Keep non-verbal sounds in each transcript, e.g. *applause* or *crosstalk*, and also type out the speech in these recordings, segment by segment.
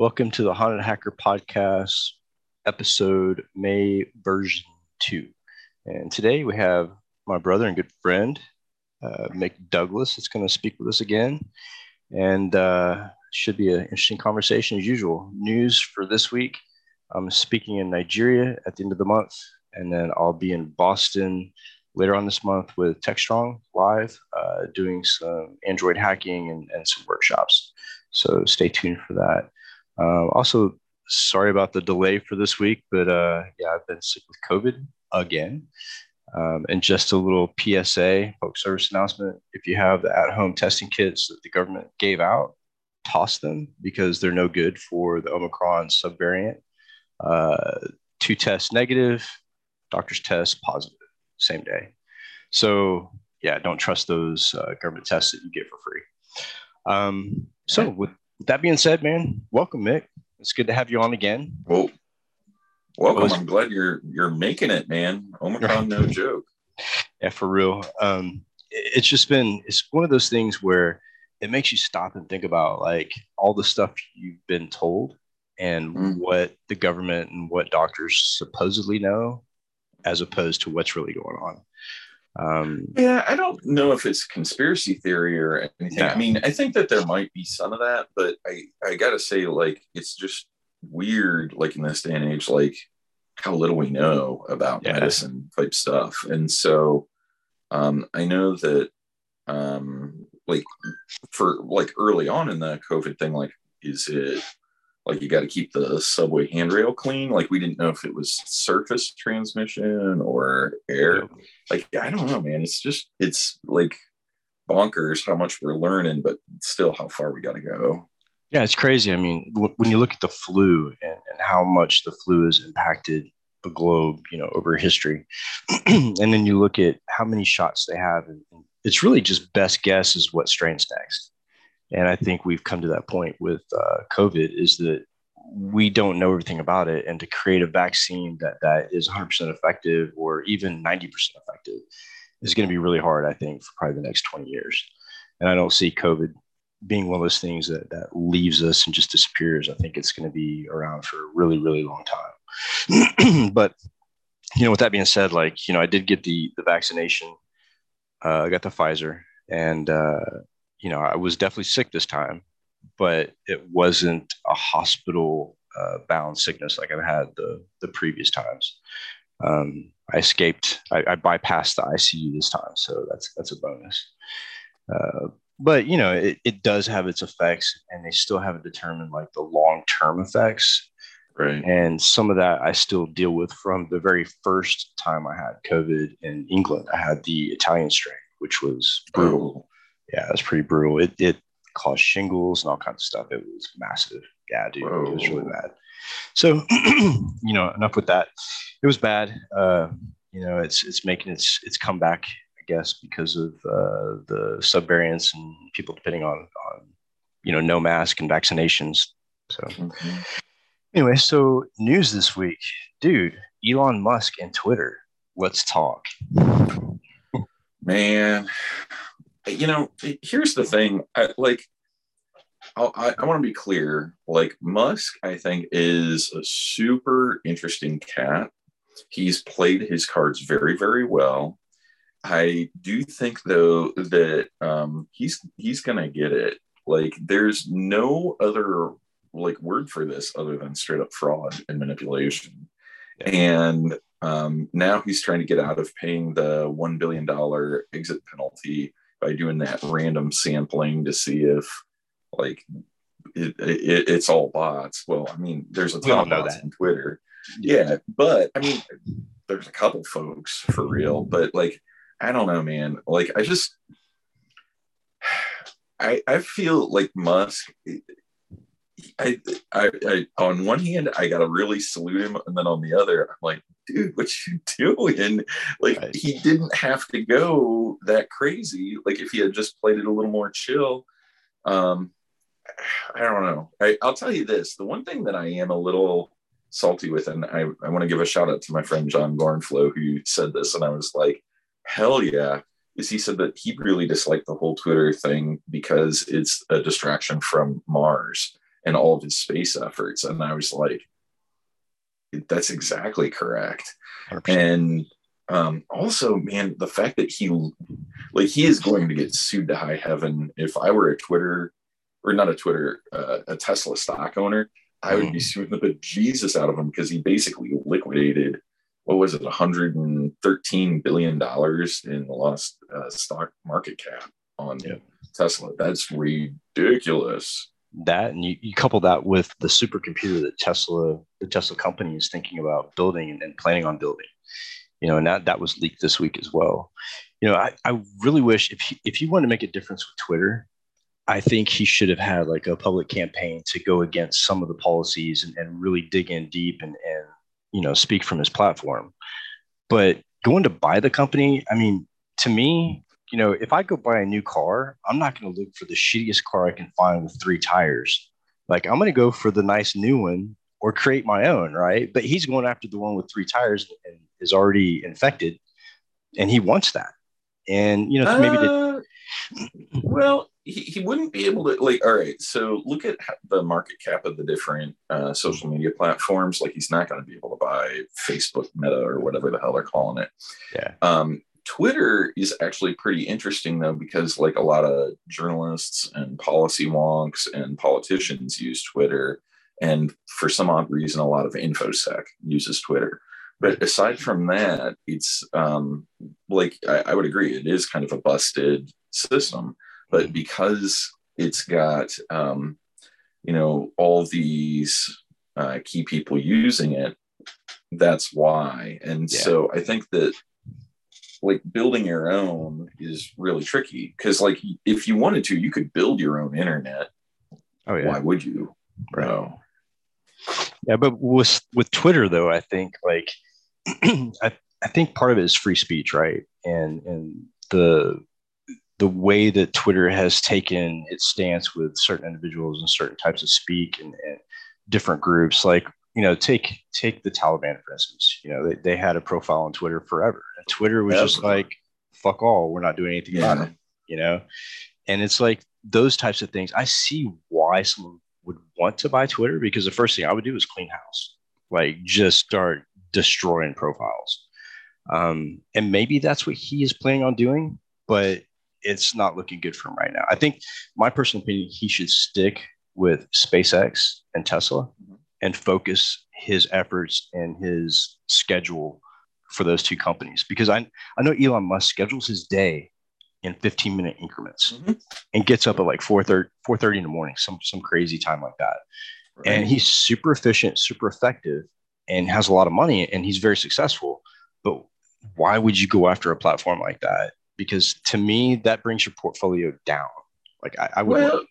Welcome to the Haunted Hacker Podcast, episode May version two. And today we have my brother and good friend, uh, Mick Douglas, that's going to speak with us again. And uh, should be an interesting conversation as usual. News for this week I'm speaking in Nigeria at the end of the month, and then I'll be in Boston later on this month with TechStrong live, uh, doing some Android hacking and, and, some workshops. So stay tuned for that. Uh, also, sorry about the delay for this week, but uh, yeah, I've been sick with COVID again. Um, and just a little PSA, public service announcement: if you have the at-home testing kits that the government gave out, toss them because they're no good for the Omicron subvariant. Uh, two tests negative, doctor's test positive, same day. So yeah, don't trust those uh, government tests that you get for free. Um, so with that being said, man, welcome, Mick. It's good to have you on again. Well, welcome. Was, I'm glad you're you're making it, man. Omicron, no joke. Yeah, for real. Um, it's just been it's one of those things where it makes you stop and think about like all the stuff you've been told and mm. what the government and what doctors supposedly know as opposed to what's really going on um, yeah i don't know if it's conspiracy theory or anything yeah. i mean i think that there might be some of that but i i gotta say like it's just weird like in this day and age like how little we know about yeah. medicine type stuff and so um, i know that um, like for like early on in the COVID thing, like is it like you got to keep the subway handrail clean? Like we didn't know if it was surface transmission or air. Like I don't know, man. It's just it's like bonkers how much we're learning, but still how far we got to go. Yeah, it's crazy. I mean, w- when you look at the flu and, and how much the flu has impacted the globe, you know, over history, *clears throat* and then you look at how many shots they have and, it's really just best guess is what strains next. And I think we've come to that point with uh, COVID is that we don't know everything about it. And to create a vaccine that, that is 100% effective or even 90% effective is going to be really hard, I think, for probably the next 20 years. And I don't see COVID being one of those things that, that leaves us and just disappears. I think it's going to be around for a really, really long time. *clears throat* but, you know, with that being said, like, you know, I did get the, the vaccination uh, I got the Pfizer, and uh, you know I was definitely sick this time, but it wasn't a hospital uh, bound sickness like I've had the the previous times. Um, I escaped. I, I, bypassed the ICU this time, so that's that's a bonus. Uh, but you know, it, it does have its effects, and they still haven't determined like the long term effects. Right. And some of that I still deal with from the very first time I had COVID in England. I had the Italian strain, which was brutal. Yeah, it was pretty brutal. It, it caused shingles and all kinds of stuff. It was massive. Yeah, dude, Whoa. it was really bad. So, *clears throat* you know, enough with that. It was bad. Uh, you know, it's it's making its its comeback, I guess, because of uh, the subvariants and people depending on on you know no mask and vaccinations. So. Mm-hmm. Anyway, so news this week, dude. Elon Musk and Twitter. Let's talk. Man, you know, here's the thing. I, like, I, I want to be clear. Like Musk, I think is a super interesting cat. He's played his cards very, very well. I do think though that um, he's he's gonna get it. Like, there's no other like word for this other than straight up fraud and manipulation. And um, now he's trying to get out of paying the $1 billion exit penalty by doing that random sampling to see if like it, it, it's all bots. Well, I mean, there's a ton of bots on Twitter. Yeah, but I mean, there's a couple folks for real, but like, I don't know, man. Like, I just, *sighs* I, I feel like Musk I, I, I, on one hand, I gotta really salute him, and then on the other, I'm like, dude, what you doing? Like, right. he didn't have to go that crazy. Like, if he had just played it a little more chill, um, I don't know. I, I'll tell you this: the one thing that I am a little salty with, and I, I want to give a shout out to my friend John Garnflow who said this, and I was like, hell yeah. Is he said that he really disliked the whole Twitter thing because it's a distraction from Mars and all of his space efforts. And I was like, that's exactly correct. 100%. And um, also, man, the fact that he like he is going to get sued to high heaven. If I were a Twitter or not a Twitter, uh, a Tesla stock owner, I would be mm. suing the Jesus out of him because he basically liquidated what was it, 113 billion dollars in the lost uh, stock market cap on yep. Tesla. That's ridiculous. That and you, you, couple that with the supercomputer that Tesla, the Tesla company, is thinking about building and, and planning on building you know, and that, that was leaked this week as well. You know, I, I really wish if he, if he wanted to make a difference with Twitter, I think he should have had like a public campaign to go against some of the policies and, and really dig in deep and, and, you know, speak from his platform. But going to buy the company, I mean, to me, you know, if I go buy a new car, I'm not going to look for the shittiest car I can find with three tires. Like I'm going to go for the nice new one or create my own, right? But he's going after the one with three tires and is already infected, and he wants that. And you know, maybe uh, well, he, he wouldn't be able to like. All right, so look at the market cap of the different uh, social media platforms. Like, he's not going to be able to buy Facebook, Meta, or whatever the hell they're calling it. Yeah. Um, Twitter is actually pretty interesting though, because like a lot of journalists and policy wonks and politicians use Twitter. And for some odd reason, a lot of InfoSec uses Twitter. But aside from that, it's um, like I, I would agree, it is kind of a busted system. But mm-hmm. because it's got um, you know all these uh, key people using it, that's why. And yeah. so I think that like building your own is really tricky because like if you wanted to, you could build your own internet. Oh yeah. Why would you? Right. No. Yeah, but with with Twitter though, I think like *clears throat* I, I think part of it is free speech, right? And and the the way that Twitter has taken its stance with certain individuals and certain types of speak and, and different groups, like you know, take take the Taliban for instance. You know, they, they had a profile on Twitter forever, and Twitter was just like, "Fuck all, we're not doing anything yeah. about it." You know, and it's like those types of things. I see why someone would want to buy Twitter because the first thing I would do is clean house, like just start destroying profiles. Um, and maybe that's what he is planning on doing, but it's not looking good for him right now. I think my personal opinion, he should stick with SpaceX and Tesla mm-hmm. And focus his efforts and his schedule for those two companies because I, I know Elon Musk schedules his day in 15 minute increments mm-hmm. and gets up at like 4 30, in the morning, some, some crazy time like that. Right. And he's super efficient, super effective and has a lot of money and he's very successful. But why would you go after a platform like that? Because to me, that brings your portfolio down. Like I, I would. Well,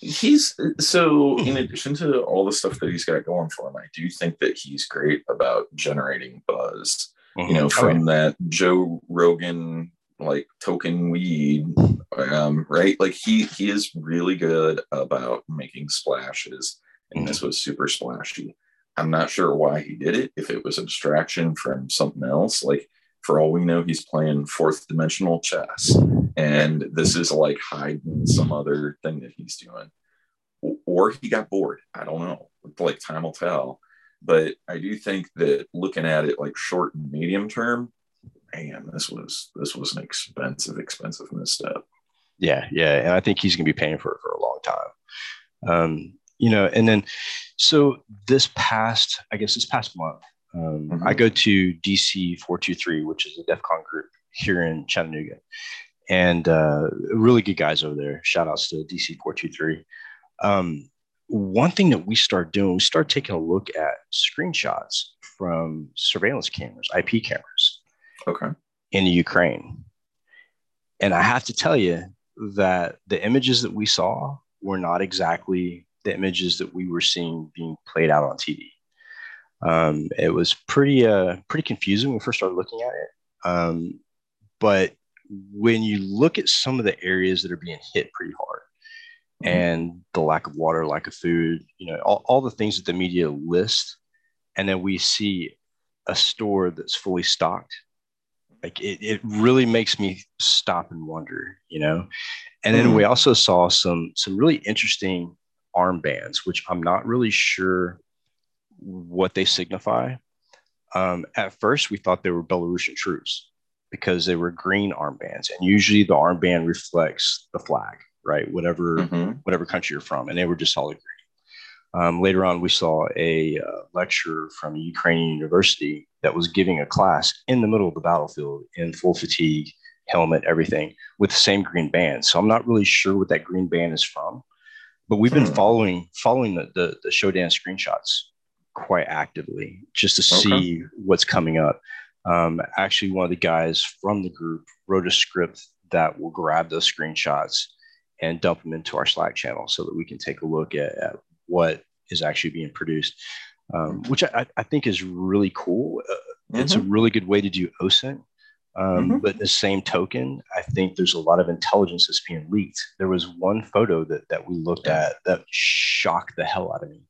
he's so in addition to all the stuff that he's got going for him, I do think that he's great about generating buzz. Mm-hmm. You know, from okay. that Joe Rogan like token weed, um, right? Like he he is really good about making splashes, and mm-hmm. this was super splashy. I'm not sure why he did it. If it was a distraction from something else, like for all we know, he's playing fourth dimensional chess, and this is like hiding some other thing that he's doing, or he got bored. I don't know. Like time will tell. But I do think that looking at it like short and medium term, man, this was this was an expensive, expensive misstep. Yeah, yeah, and I think he's going to be paying for it for a long time. Um, you know, and then so this past, I guess this past month, um, mm-hmm. I go to DC 423, which is a DEF CON group here in Chattanooga. And uh, really good guys over there. Shout outs to DC 423. Um, one thing that we start doing, we start taking a look at screenshots from surveillance cameras, IP cameras. Okay. In the Ukraine. And I have to tell you that the images that we saw were not exactly the images that we were seeing being played out on TV. Um, it was pretty uh, pretty confusing when we first started looking at it. Um, but when you look at some of the areas that are being hit pretty hard, mm-hmm. and the lack of water, lack of food, you know, all, all the things that the media list, and then we see a store that's fully stocked like it, it really makes me stop and wonder you know and then we mm-hmm. also saw some some really interesting armbands, which I'm not really sure what they signify. Um, at first, we thought they were Belarusian troops because they were green armbands, and usually the armband reflects the flag, right? Whatever mm-hmm. whatever country you're from, and they were just solid green. Um, later on, we saw a uh, lecturer from a Ukrainian university that was giving a class in the middle of the battlefield in full fatigue, helmet, everything, with the same green band. So I'm not really sure what that green band is from, but we've been hmm. following following the, the the Shodan screenshots quite actively just to okay. see what's coming up. Um, actually, one of the guys from the group wrote a script that will grab those screenshots and dump them into our Slack channel so that we can take a look at, at what is actually being produced, um, which I, I, think is really cool. Uh, mm-hmm. It's a mm-hmm. really good way to do OSINT. Um, mm-hmm. But the same token, I think there's a lot of intelligence that's being leaked. There was one photo that, that we looked at that shocked the hell out of me.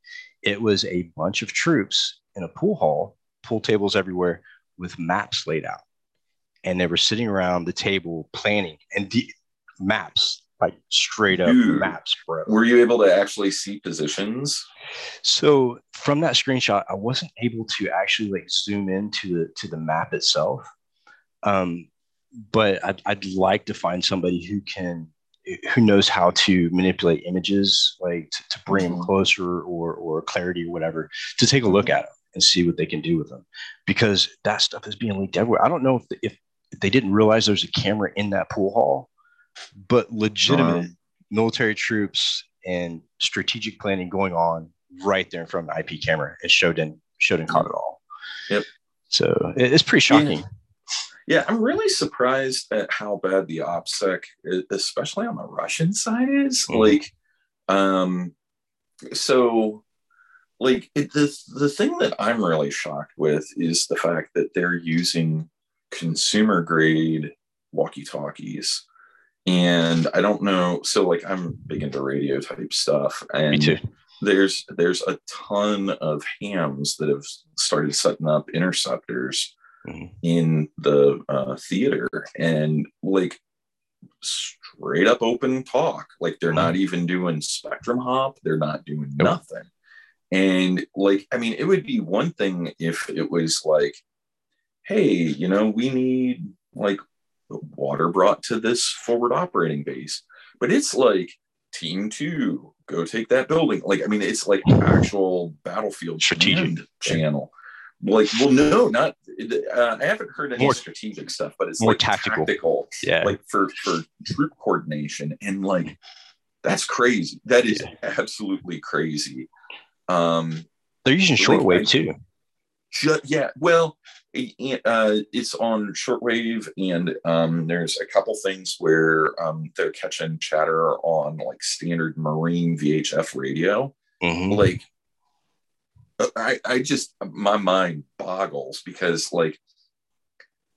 It was a bunch of troops in a pool hall, pool tables everywhere, with maps laid out. And they were sitting around the table planning and de- maps, like straight up Dude, maps, bro. Were you able to actually see positions? So from that screenshot, I wasn't able to actually like zoom into the to the map itself. Um, but I'd, I'd like to find somebody who can who knows how to manipulate images like to, to bring them mm-hmm. closer or or clarity or whatever to take a look at them and see what they can do with them because that stuff is being leaked everywhere i don't know if, the, if, if they didn't realize there's a camera in that pool hall but legitimate uh-huh. military troops and strategic planning going on right there in front of the ip camera It showed and Shodan caught it all yep so it's pretty shocking yeah. Yeah, I'm really surprised at how bad the OPSEC, especially on the Russian side, is. Mm-hmm. Like, um, so, like it, the the thing that I'm really shocked with is the fact that they're using consumer grade walkie talkies, and I don't know. So, like, I'm big into radio type stuff, and me too. There's there's a ton of hams that have started setting up interceptors mm-hmm. in the uh, theater and like straight up open talk. Like they're mm-hmm. not even doing spectrum hop, they're not doing nope. nothing. And like, I mean, it would be one thing if it was like, hey, you know, we need like water brought to this forward operating base. But it's like team two, go take that building. Like, I mean, it's like actual battlefield strategic channel like well no not uh, i haven't heard any more, strategic stuff but it's more like tactical. tactical yeah like for for troop coordination and like that's crazy that is yeah. absolutely crazy um they're using shortwave too. Just, yeah well uh, it's on shortwave and um, there's a couple things where um, they're catching chatter on like standard marine vhf radio. Mm-hmm. like I, I just my mind boggles because like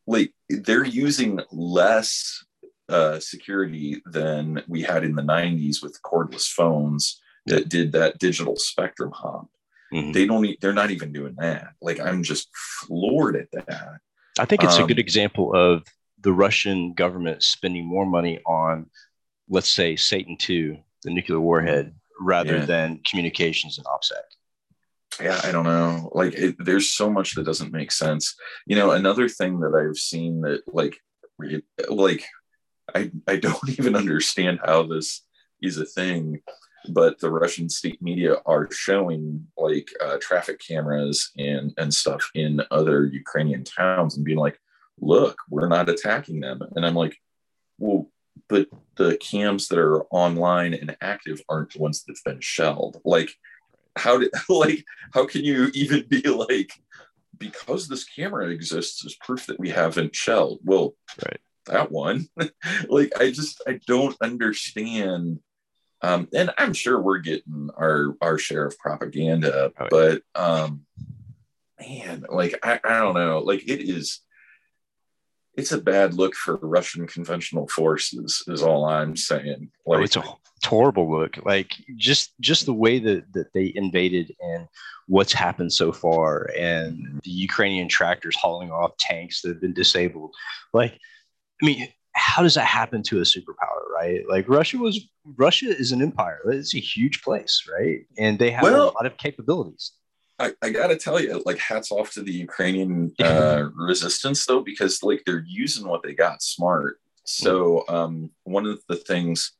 like they're using less uh, security than we had in the 90s with cordless phones that did that digital spectrum hop. Mm-hmm. They don't they're not even doing that. Like I'm just floored at that. I think it's um, a good example of the Russian government spending more money on let's say Satan 2, the nuclear warhead, rather yeah. than communications and OPSEC yeah i don't know like it, there's so much that doesn't make sense you know another thing that i've seen that like like i i don't *laughs* even understand how this is a thing but the russian state media are showing like uh, traffic cameras and and stuff in other ukrainian towns and being like look we're not attacking them. And i'm like well but the cams that are online and active aren't the ones that've been shelled. Like how did *laughs* like how can you even be like because this camera exists is proof that we haven't shelled. Well right. that one. *laughs* Like i just i don't understand um and i'm sure we're getting our our share of propaganda oh, but um man like I, I don't know like it is it's a bad look for Russian conventional forces, is all I'm saying. Like, oh, it's a horrible look. Like just just the way that, that they invaded and what's happened so far, and the Ukrainian tractors hauling off tanks that have been disabled. Like, I mean, how does that happen to a superpower, right? Like Russia was Russia is an empire. It's a huge place, right? And they have well, a lot of capabilities. I, I got to tell you, like, hats off to the Ukrainian *laughs* uh, resistance, though, because like they're using what they got smart. So um, one of the things,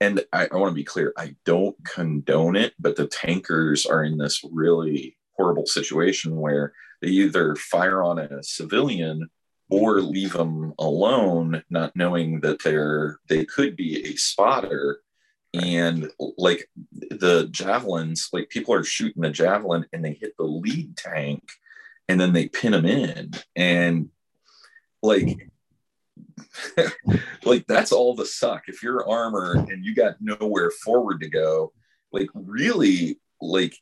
and I, I want to be clear, I don't condone it, but the tankers are in this really horrible situation where they either fire on a civilian or leave them alone, not knowing that they're they could be a spotter. And like the javelins, like people are shooting the javelin and they hit the lead tank and then they pin them in. And like *laughs* like that's all the suck. If you're armor and you got nowhere forward to go, like really like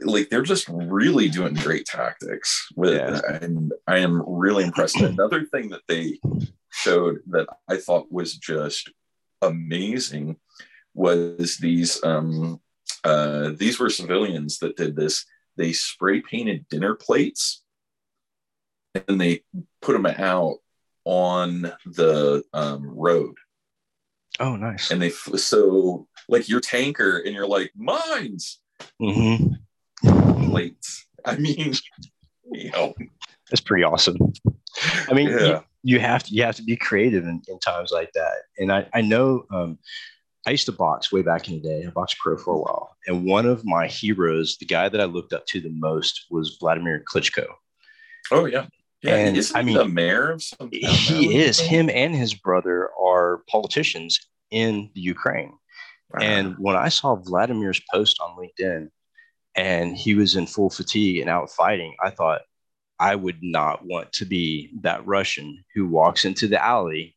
like they're just really doing great tactics with yeah. and I am really impressed. Another thing that they showed that I thought was just amazing was these um uh these were civilians that did this. They spray painted dinner plates and they put them out on the um, road. Oh, nice. And they so like your tanker, and you're like mines. Mm-hmm *laughs* I mean, you know, that's pretty awesome. I mean, yeah. you, you, have to you have to be creative in, in times like that. And I I know um, I used to box way back in the day. I boxed pro for a while, and one of my heroes, the guy that I looked up to the most, was Vladimir Klitschko. Oh yeah. Yeah, and is I mean, the mayor of some He is. Him and his brother are politicians in the Ukraine. Wow. And when I saw Vladimir's post on LinkedIn, and he was in full fatigue and out fighting, I thought I would not want to be that Russian who walks into the alley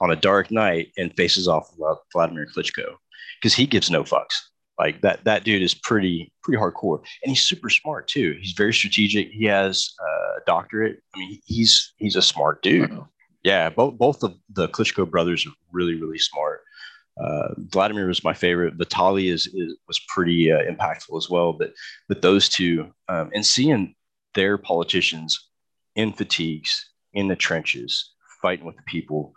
on a dark night and faces off with Vladimir Klitschko because he gives no fucks. Like that, that dude is pretty, pretty hardcore, and he's super smart too. He's very strategic. He has a doctorate. I mean, he's he's a smart dude. Wow. Yeah, both both of the Klitschko brothers are really, really smart. Uh, Vladimir was my favorite. Vitali is, is was pretty uh, impactful as well. But but those two um, and seeing their politicians in fatigues in the trenches fighting with the people,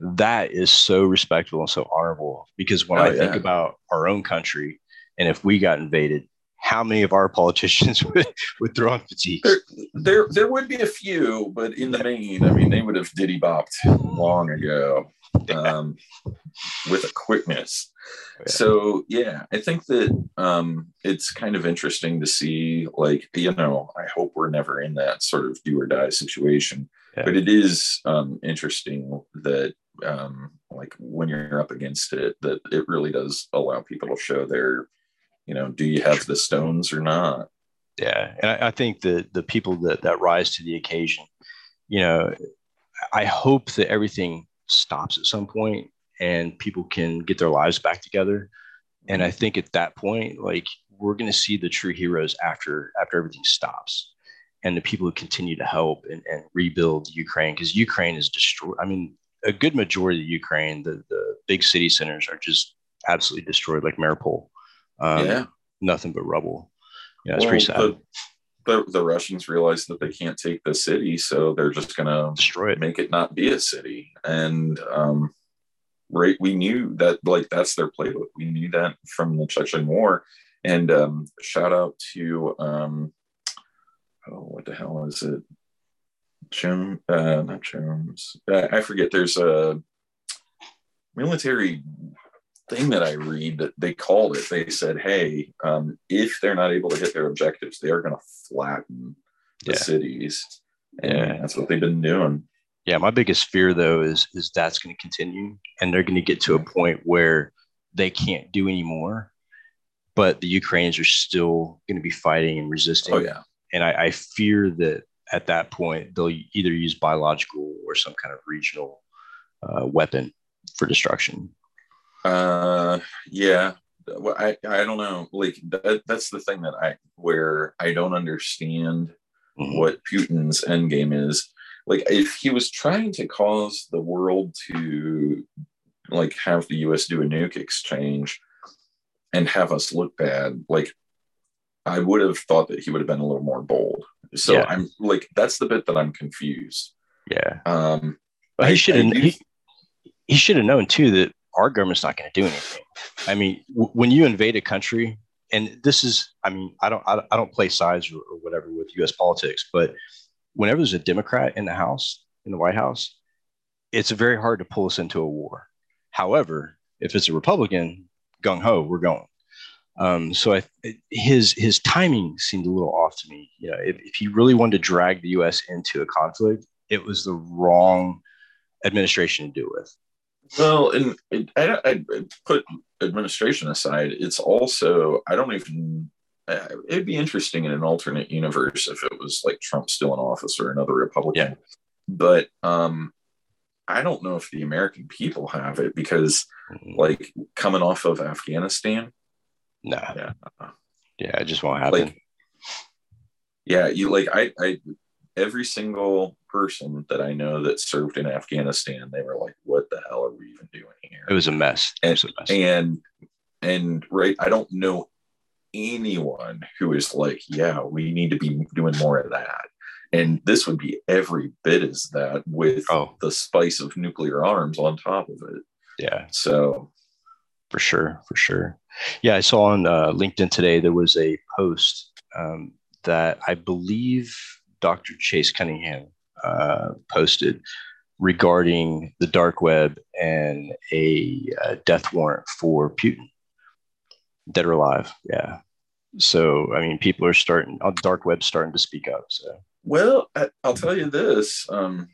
that is so respectful and so honorable. Because when oh, I yeah. think about our own country and if we got invaded, how many of our politicians *laughs* would, would throw on fatigues? There, there, there would be a few, but in the main, I mean, they would have diddy bopped long ago um, with a quickness. Yeah. So yeah, I think that um, it's kind of interesting to see. Like you know, I hope we're never in that sort of do or die situation. Yeah. But it is um, interesting that um, like when you're up against it, that it really does allow people to show their, you know, do you have the stones or not? Yeah, and I, I think that the people that that rise to the occasion, you know, I hope that everything stops at some point and people can get their lives back together. And I think at that point, like we're going to see the true heroes after after everything stops, and the people who continue to help and, and rebuild Ukraine because Ukraine is destroyed. I mean, a good majority of Ukraine, the the big city centers are just absolutely destroyed, like Mariupol. Um, yeah, nothing but rubble. Yeah, it's well, pretty sad. The, the, the Russians realize that they can't take the city, so they're just going to destroy it, make it not be a city. And um, right, we knew that like that's their playbook. We knew that from the Chechen War. And um, shout out to um, oh, what the hell is it? Jim, uh, not Jones. Uh, I forget. There's a military thing that I read that they called it. They said, "Hey, um, if they're not able to hit their objectives, they are going to flatten the yeah. cities." And yeah, that's what they've been doing. Yeah, my biggest fear though is is that's going to continue, and they're going to get to a point where they can't do anymore. But the Ukrainians are still going to be fighting and resisting. Oh yeah, and I, I fear that at that point they'll either use biological or some kind of regional uh, weapon for destruction. Uh, yeah. Well, I I don't know. Like that, that's the thing that I where I don't understand mm-hmm. what Putin's end game is. Like if he was trying to cause the world to like have the U.S. do a nuke exchange and have us look bad, like I would have thought that he would have been a little more bold. So yeah. I'm like, that's the bit that I'm confused. Yeah. Um, well, he should. He, he should have known too that our government's not going to do anything. I mean, w- when you invade a country, and this is, I mean, I don't, I I don't play sides or, or whatever with U.S. politics, but whenever there's a Democrat in the House, in the White House, it's very hard to pull us into a war. However, if it's a Republican, gung ho, we're going. Um, so I, his his timing seemed a little off to me. You know, if, if he really wanted to drag the U.S. into a conflict, it was the wrong administration to do it with. Well, and I, I put administration aside. It's also I don't even. It'd be interesting in an alternate universe if it was like Trump still in office or another Republican. Yeah. But um, I don't know if the American people have it because, mm-hmm. like, coming off of Afghanistan. No. Yeah. Yeah, it just won't happen. Like, yeah, you like I, I every single person that I know that served in Afghanistan, they were like, "What the hell are we even doing here?" It was a mess. And a mess. and, and right, I don't know anyone who is like, "Yeah, we need to be doing more of that." And this would be every bit as that with oh. the spice of nuclear arms on top of it. Yeah. So, for sure, for sure. Yeah, I saw on uh, LinkedIn today there was a post um, that I believe Dr. Chase Cunningham uh, posted regarding the dark web and a uh, death warrant for Putin, dead or alive. Yeah. So, I mean, people are starting on uh, dark web starting to speak up. So, well, I'll tell you this: um,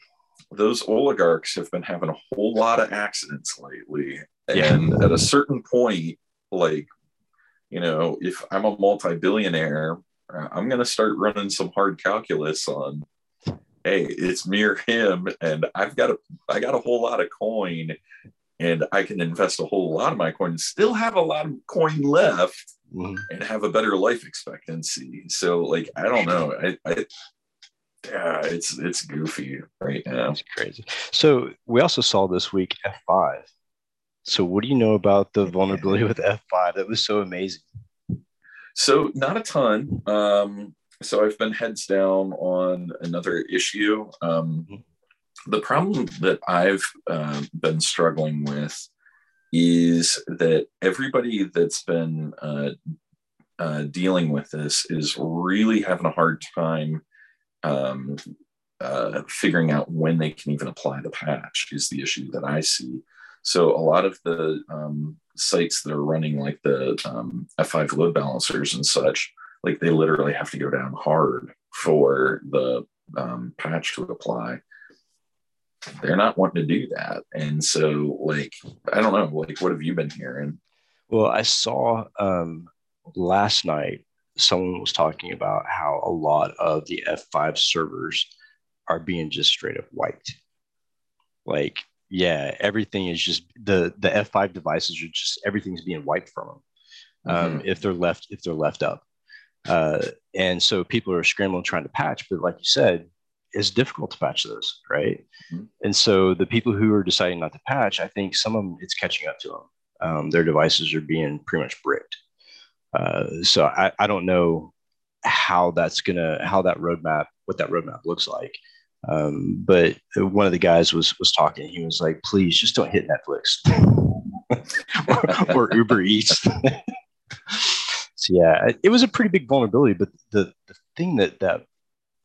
those oligarchs have been having a whole lot of accidents lately, yeah. and at a certain point, like, you know, if I'm a multi-billionaire, uh, I'm going to start running some hard calculus on hey, it's me or him, and I've got a I got a whole lot of coin, and I can invest a whole lot of my coin and still have a lot of coin left mm-hmm. and have a better life expectancy. So like I don't know. I, I yeah, it's it's goofy right now. It's crazy. So we also saw this week F5. So what do you know about the *laughs* vulnerability with F5? That was so amazing. So not a ton. Um, so I've been heads down on another issue. Um, the problem that I've uh, been struggling with is that everybody that's been uh, uh, dealing with this is really having a hard time um, uh, figuring out when they can even apply the patch is the issue that I see. So a lot of the um, sites that are running like the um, F5 load balancers and such like they literally have to go down hard for the um, patch to apply. They're not wanting to do that. And so like i don't know like what have you been hearing? Well i saw um last night someone was talking about how a lot of the f5 servers are being just straight up wiped. Like yeah everything is just the the f5 devices are just everything's being wiped from them um, mm-hmm. if they're left if they're left up uh, and so people are scrambling trying to patch, but like you said, it's difficult to patch those, right? Mm-hmm. And so the people who are deciding not to patch, I think some of them it's catching up to them. Um, their devices are being pretty much bricked. Uh, so I, I don't know how that's gonna how that roadmap what that roadmap looks like. Um, but one of the guys was was talking. He was like, "Please, just don't hit Netflix *laughs* or, or Uber Eats." *laughs* So yeah, it was a pretty big vulnerability. But the, the thing that that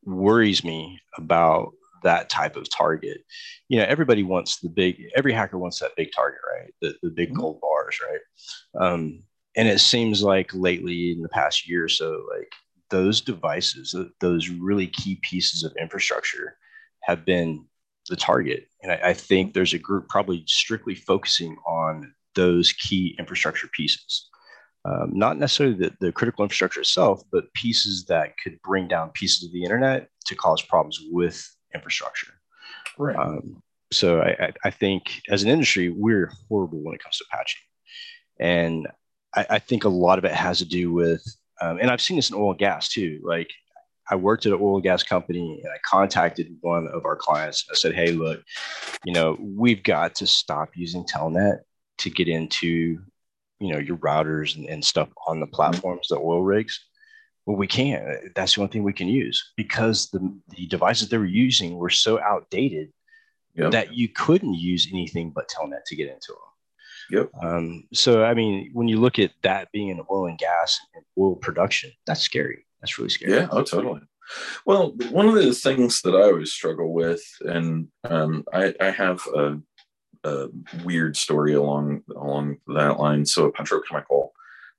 worries me about that type of target, you know, everybody wants the big. Every hacker wants that big target, right? The the big mm-hmm. gold bars, right? Um, and it seems like lately in the past year or so, like those devices, those really key pieces of infrastructure, have been the target. And I, I think there's a group probably strictly focusing on those key infrastructure pieces um, not necessarily the, the critical infrastructure itself, but pieces that could bring down pieces of the internet to cause problems with infrastructure. Right. Um, so I, I, think as an industry, we're horrible when it comes to patching. And I, I think a lot of it has to do with, um, and I've seen this in oil and gas too. Like I worked at an oil and gas company and I contacted one of our clients. I said, Hey, look, you know, we've got to stop using Telnet to get into you know your routers and, and stuff on the platforms, the oil rigs. Well, we can't. That's the only thing we can use because the, the devices they were using were so outdated Yep. that you couldn't use anything but telnet to get into them Yep. um, so i mean when you look at that being in oil and gas and oil production that's scary that's really scary Yeah, oh, totally. Well, one of the things that I always struggle with, and um, I, I have a, a weird story along along that line. So, a petrochemical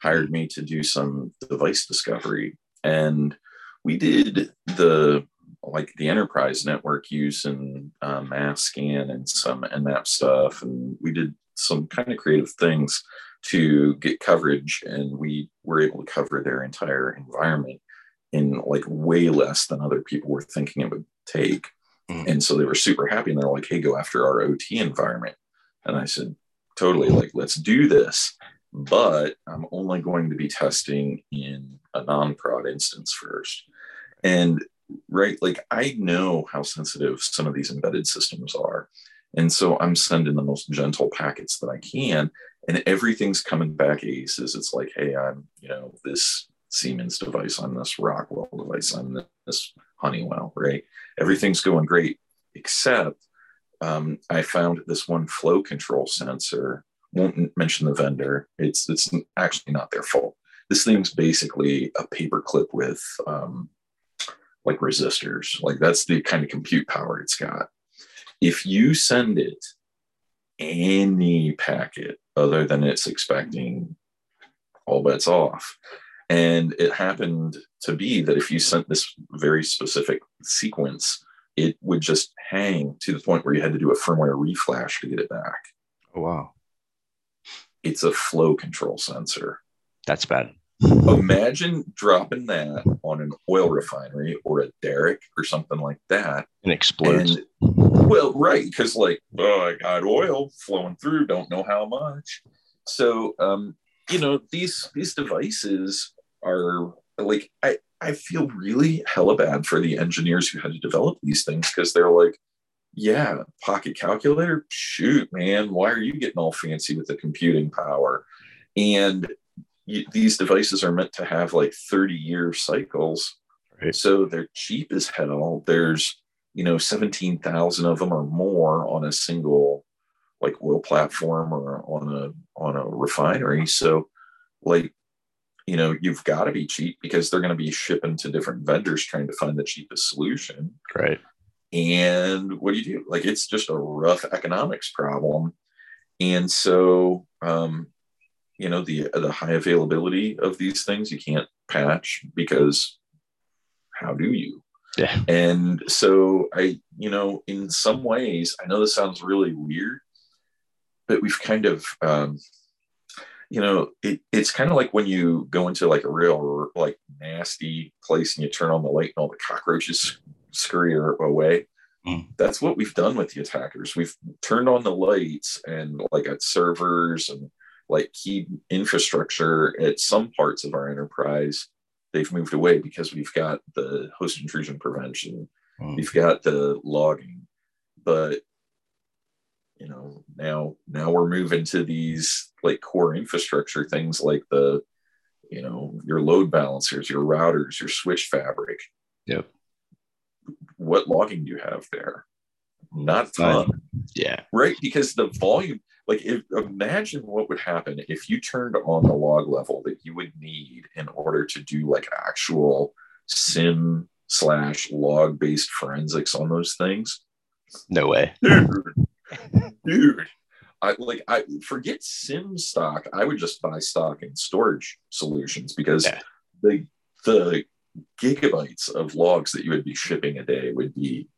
hired me to do some device discovery, and we did the like the enterprise network use and uh, masscan and some nmap stuff, and we did some kind of creative things to get coverage, and we were able to cover their entire environment in like way less than other people were thinking it would take. Mhm. And so they were super happy and they're like, hey, go after our OT environment. And I said, totally, like, let's do this. But I'm only going to be testing in a non prod instance first. And right, like, I know how sensitive some of these embedded systems are. And so I'm sending the most gentle packets that I can. And everything's coming back aces. It's like, hey, I'm, you know, this Siemens device, I'm this Rockwell device, I'm this Honeywell, right? Everything's going great, except um, I found this one flow control sensor. Won't mention the vendor. It's it's actually not their fault. This thing's basically a paperclip with um, like resistors. Like that's the kind of compute power it's got. If you send it any packet other than it's expecting, all bets off. And it happened to be that if you sent this very specific sequence, it would just hang to the point where you had to do a firmware reflash to get it back. oh wow It's a flow control sensor. that's bad Imagine dropping that on an oil refinery or a derrick or something like that. and explodes And well, right, because like, oh, I got oil flowing through, don't know how much. So, um, you know, these these devices are like, I I feel really hella bad for the engineers who had to develop these things because they're like, yeah, pocket calculator, shoot, man, why are you getting all fancy with the computing power? And you, these devices are meant to have like 30 year cycles Right. so they're cheap as hell. There's, you know, 17,000 of them or more on a single like oil platform or on a on a refinery. So like, you know, you've got to be cheap because they're going to be shipping to different vendors trying to find the cheapest solution. right And what do you do? Like it's just a rough economics problem. And so um, you know, the the high availability of these things you can't patch because how do you? yeah And so I, you know, in some ways, I know this sounds really weird, but we've kind of, um, you know, it, it's kind of like when you go into like a real like nasty place and you turn on the light and all the cockroaches scurry away. Mm. That's what we've done with the attackers. We've turned on the lights and like at servers and like key infrastructure at some parts of our enterprise they've moved away because we've got the host intrusion prevention Mm. we've got the logging but you know now now we're moving to these like core infrastructure things like the you know your load balancers your routers your switch fabric. Yep. what logging do you have there? Not ton. Yeah. Right? Because the volume like if, imagine what would happen if you turned on the log level that you would need in order to do like actual SIEM slash log based forensics on those things. No way *laughs* dude i like i forget SIEM stock. I would just buy stock in storage solutions because Yeah. the the gigabytes of logs that you would be shipping a day would be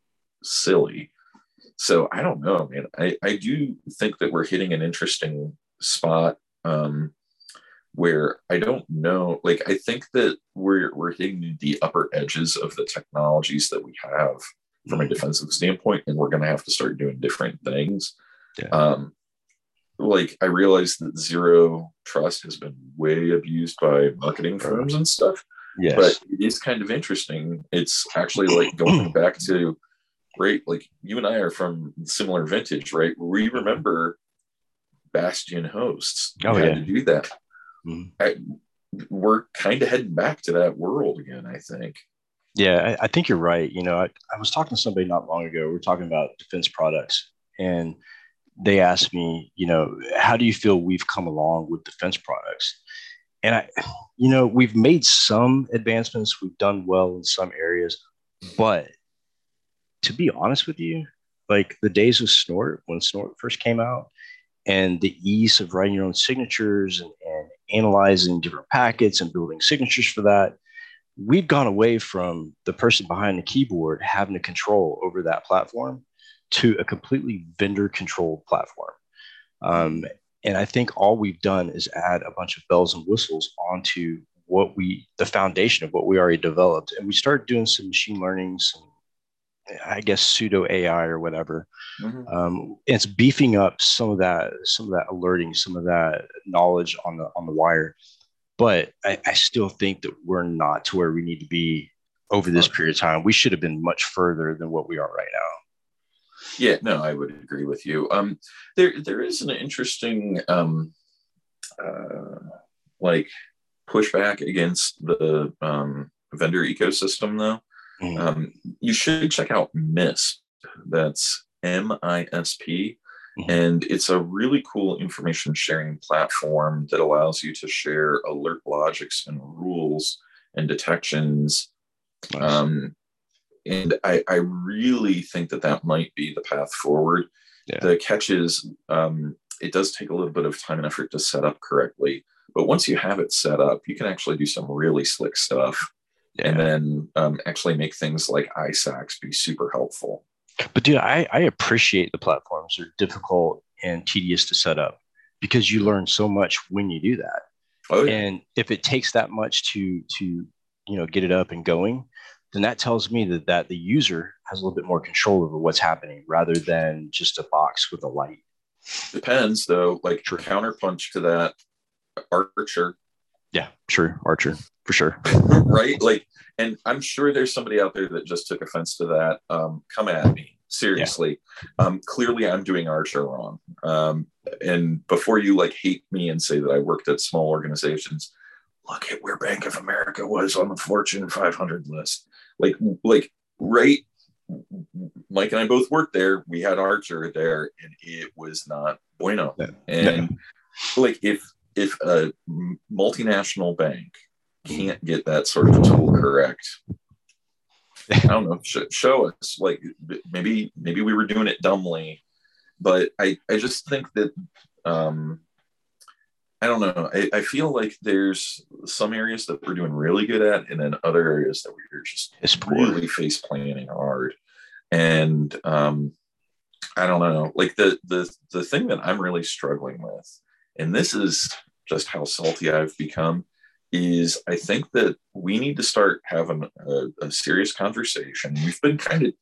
silly. So i don't know man. I i do think that we're hitting an interesting spot um where i don't know like i think that we're we're hitting the upper edges of the technologies that we have from a defensive standpoint and we're going to have to start doing different things. Yeah. um like i realize that zero trust has been way abused by marketing firms and stuff yes. but it is kind of interesting. It's actually like going *clears throat* back to right like you and i are from similar vintage right? We remember bastion hosts Oh, had yeah. to do that. Mhm. I, we're kind of heading back to that world again i think Yeah, I, I, think you're right. You know, I, I was talking to somebody not long ago. We are talking about defense products, and they asked me, you know, how do you feel we've come along with defense products? And I, you know, we've made some advancements. We've done well in some areas, but to be honest with you, like the days of Snort when Snort first came out, and the ease of writing your own signatures and, and analyzing different packets and building signatures for that we've gone away from the person behind the keyboard having to control over that platform to a completely vendor controlled platform. Um, and I think all we've done is add a bunch of bells and whistles onto what we, the foundation of what we already developed. And we started doing some machine learning, some, I guess, pseudo AI or whatever. Mm-hmm. Um, it's beefing up some of that, some of that alerting, some of that knowledge on the on the wire but I, I, still think that we're not to where we need to be over this period of time. We should have been much further than what we are right now. Yeah, no, I would agree with you. Um, there, there is an interesting, um, uh, like pushback against the um, vendor ecosystem, though. Mm-hmm. Um, you should check out MISP. That's M I S P. Mm-hmm. And it's a really cool information sharing platform that allows you to share alert logics and rules and detections. Nice. Um, and I, I, really think that that might be the path forward. Yeah. The catch is um, it does take a little bit of time and effort to set up correctly. But once you have it set up, you can actually do some really slick stuff yeah. and then um, actually make things like ISACs be super helpful. But dude, I, I appreciate the platforms. They're difficult and tedious to set up because you learn so much when you do that. Oh, yeah. And if it takes that much to to you know get it up and going, then that tells me that that the user has a little bit more control over what's happening rather than just a box with a light. Depends though. Like True. counterpunch to that, Archer. Yeah, sure, Archer for sure. *laughs* right? Like and I'm sure there's somebody out there that just took offense to that. Um, come at me, seriously. Yeah. Um, clearly, I'm doing Archer wrong. Um, and before you like hate me and say that I worked at small organizations, look at where Bank of America was on the Fortune 500 list. Like, like right. Mike and I both worked there. We had Archer there, and it was not bueno. Yeah. And yeah. like, if if a multinational bank can't get that sort of tool correct. I don't know. Sh- show us, like maybe maybe we were doing it dumbly, but I I just think that um, I don't know. I, I feel like there's some areas that we're doing really good at, and then other areas that we're just it's really face planning hard. And um, I don't know. Like the the the thing that I'm really struggling with, and this is just how salty I've become, is I think that we need to start having a, a serious conversation. We've been kind of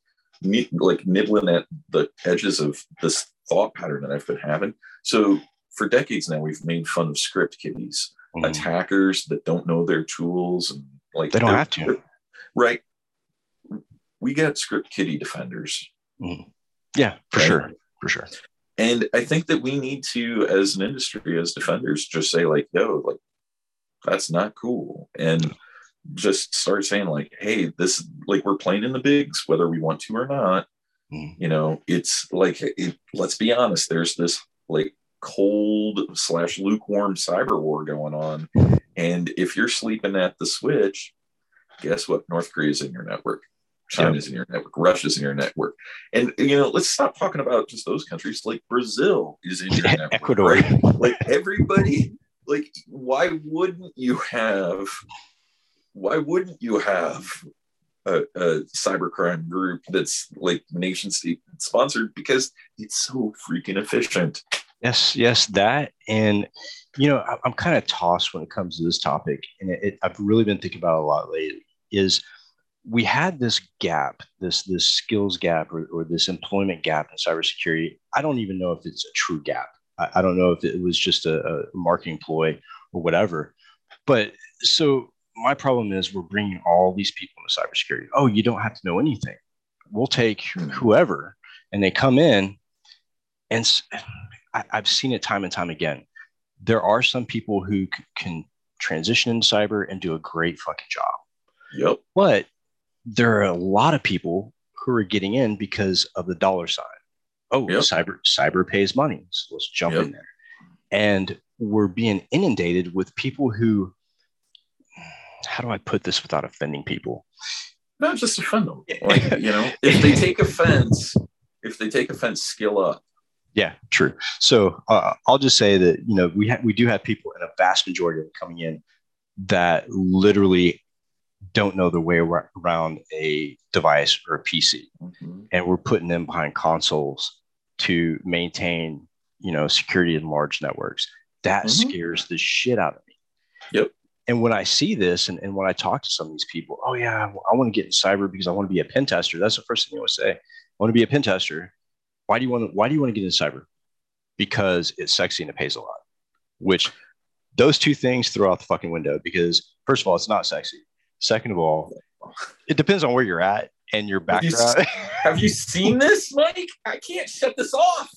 like nibbling at the edges of this thought pattern that I've been having. So for decades now, we've made fun of script kiddies, mm-hmm. attackers that don't know their tools and like they don't have to. Right. We get script kiddie defenders. Mm-hmm. Yeah, for right? sure. For sure. And I think that we need to, as an industry, as defenders, just say like, yo, like that's not cool. And just start saying like hey this like we're playing in the bigs whether we want to or not. Mm. you know it's like it, let's be honest there's this like cold slash lukewarm cyber war going on. And if you're sleeping at the switch guess what? North korea's in your network china's in your network russia's in your network. And you know let's stop talking about just those countries. Like brazil is in your network ecuador. right? *laughs* like everybody like why wouldn't you have why wouldn't you have a, a cybercrime group that's like nation state sponsored? Because it's so freaking efficient. Yes yes that and you know I, am kind of tossed when it comes to this topic and it, it, i've really been thinking about a lot lately is we had this gap this this skills gap or, or this employment gap in cybersecurity i don't even know if it's a true gap I, I don't know if it was just a, a marketing ploy or whatever. But so my problem is we're bringing all these people into cybersecurity. Oh, you don't have to know anything. We'll take hmm. whoever, and they come in, and I, have seen it time and time again. There are some people who c- can transition into cyber and do a great fucking job. Yep. But there are a lot of people who are getting in because of the dollar sign. Oh, yep. cyber cyber pays money, so let's jump yep. in there. And we're being inundated with people who how do I put this without offending people? No, just offend them. Like, you know, if they *laughs* take offense, if they take offense, skill up. Yeah, true. So uh, I'll just say that you know we ha- we do have people in a vast majority of them coming in that literally don't know their way around a device or a PC, mm-hmm. and we're putting them behind consoles to maintain you know security in large networks. That mm-hmm. scares the shit out of me. Yep. And when I see this, and, and when I talk to some of these people, oh yeah, I want to get in cyber because I want to be a pen tester. That's the first thing they would say. I want to be a pen tester. Why do you want to? Why do you want to get in cyber? Because it's sexy and it pays a lot. Which those two things throw out the fucking window. Because first of all, it's not sexy. Second of all, it depends on where you're at and your background. Have you, have you seen this, Mike? I can't shut this off.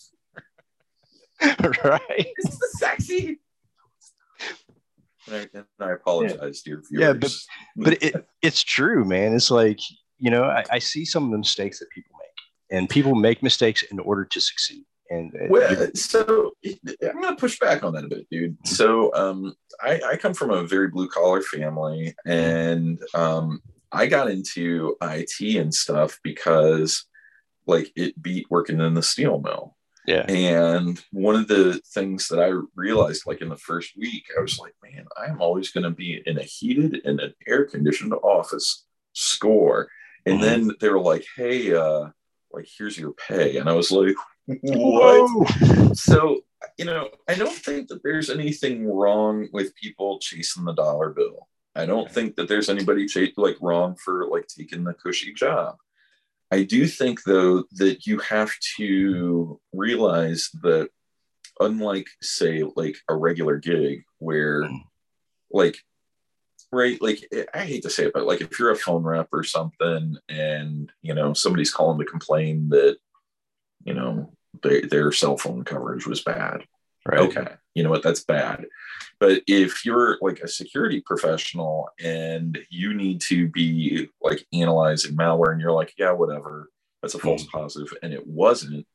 *laughs* right? It's the sexy. And I, and I apologize yeah. to your viewers. Yeah, but, but it, it's true, man. It's like, you know, I, I, see some of the mistakes that people make, and people make mistakes in order to succeed. And well, so I'm going to push back on that a bit, dude. So um, I, I come from a very blue collar family, and um, I got into IT and stuff because like it beat working in the steel mill. Yeah. And one of the things that I realized, like in the first week, I was like, man, I'm always going to be in a heated and an air conditioned office score. And mm-hmm. then they were like, hey, uh, like, here's your pay. And I was like, what? so, you know, I don't think that there's anything wrong with people chasing the dollar bill. I don't think that there's anybody ch- like wrong for like taking the cushy job. I do think, though, that you have to realize that, unlike, say, like a regular gig where, mm. like, right, like, I hate to say it, but like if you're a phone rep or something and, you know, somebody's calling to complain that, you know, they, their cell phone coverage was bad. Right. Okay. You know what? That's bad. But if you're like a security professional and you need to be like analyzing malware and you're like, yeah, whatever, that's a false mm. positive, and it wasn't,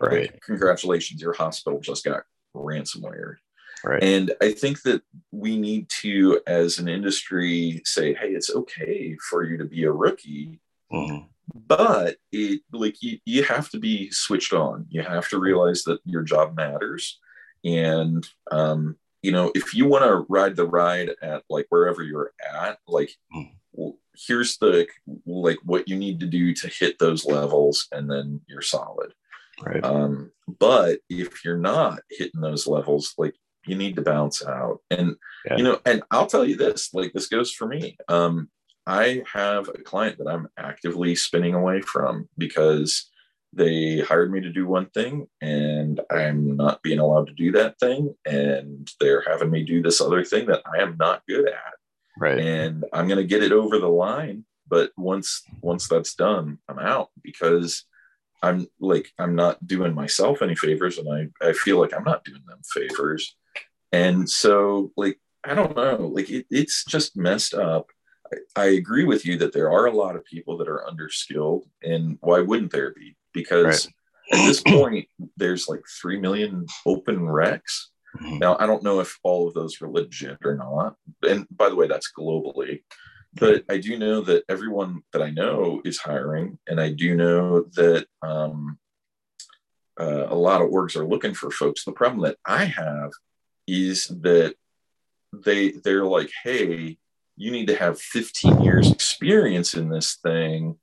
right? Like, congratulations, your hospital just got ransomware. Right. And I think that we need to, as an industry, say, hey, it's okay for you to be a rookie, mm-hmm. But it like you, you have to be switched on. You have to realize that your job matters. And um, you know, if you want to ride the ride at like wherever you're at, like well, here's the like what you need to do to hit those levels, and then you're solid. Right. Um, but if you're not hitting those levels, like you need to bounce out. And yeah. you know, and I'll tell you this, like this goes for me. Um, I have a client that I'm actively spinning away from because they hired me to do one thing and I'm not being allowed to do that thing. And they're having me do this other thing that I am not good at. Right. And I'm going to get it over the line. But once, once that's done, I'm out because I'm like, I'm not doing myself any favors. And I, I feel like I'm not doing them favors. And so like, I don't know, like it, it's just messed up. I, agree with you that there are a lot of people that are underskilled and why wouldn't there be? because right. at this point there's like 3 million open recs mm-hmm. now i don't know if all of those are legit or not and by the way that's globally but i do know that everyone that i know is hiring and i do know that um, uh, a lot of orgs are looking for folks the problem that i have is that they they're like hey you need to have 15 years experience in this thing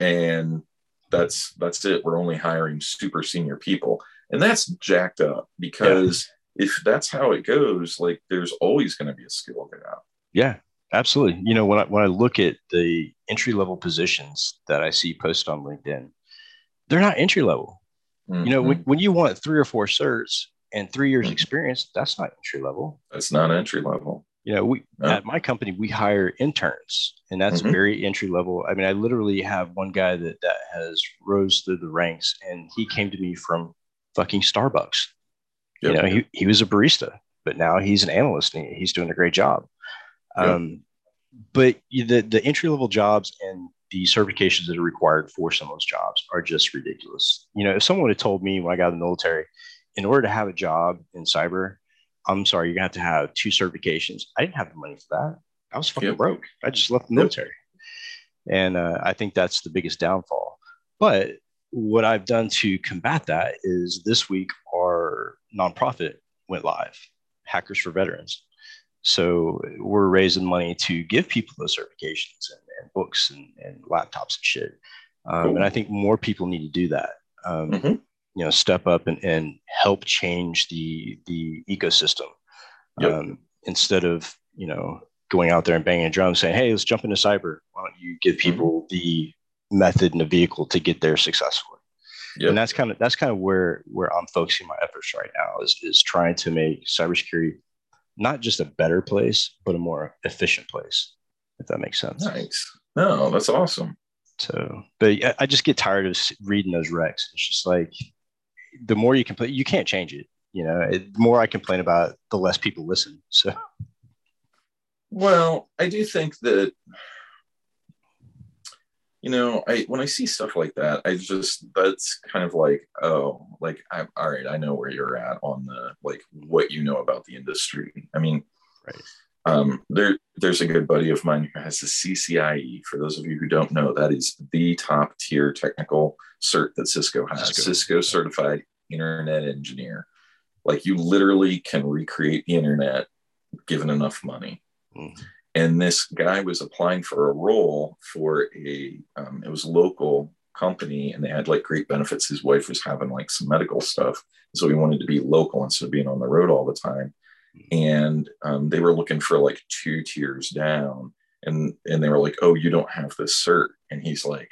and that's that's it we're only hiring super senior people and that's jacked up because yeah. if that's how it goes like there's always going to be a skill gap yeah absolutely you know when I, when I look at the entry level positions that i see posted on linkedin they're not entry level mm-hmm. you know when, mm-hmm. when you want three or four certs and three years mm-hmm. experience that's not entry level that's not entry level you know we no. at my company we hire interns and that's mm-hmm. very entry level i mean i literally have one guy that that has rose through the ranks and he came to me from fucking starbucks yep. you know he, he was a barista but now he's an analyst and he's doing a great job yep. um but the the entry level jobs and the certifications that are required for some of those jobs are just ridiculous. You know, if someone had told me when I got in the military, in order to have a job in cyber, I'm sorry, you're gonna have to have two certifications. I didn't have the money for that. I was fucking yep. broke. I just left the military. Yep. And uh, I think that's the biggest downfall. But what I've done to combat that is this week our nonprofit went live, Hackers for Veterans. So we're raising money to give people those certifications and, and books and, and, laptops and shit. Um, cool. And I think more people need to do that. Um, mm-hmm. You know, step up and, and help change the the ecosystem yep. um, instead of you know going out there and banging a drum saying, "Hey, let's jump into cyber." Why don't you give mm-hmm. people the method and the vehicle to get there successfully? Yep. And that's kind of that's kind of where where I'm focusing my efforts right now is is trying to make cybersecurity not just a better place, but a more efficient place, if that makes sense. Nice. No, that's awesome. So, but I just get tired of reading those recs. It's just like the more you complain, you can't change it. You know, it, the more I complain about it, the less people listen. So, well, I do think that you know, I when I see stuff like that, I just that's kind of like, oh, like I'm all right, I know where you're at on the like what you know about the industry. I mean, right. Um, there there's a good buddy of mine who has the CCIE. For those of you who don't know, that is the top tier technical cert that Cisco has. Cisco, Cisco certified internet engineer. Like you literally can recreate the internet given enough money. Mm and this guy was applying for a role for a um, it was local company and they had like great benefits his wife was having like some medical stuff so he wanted to be local instead of being on the road all the time and um, they were looking for like two tiers down. And and they were like oh you don't have this cert. And he's like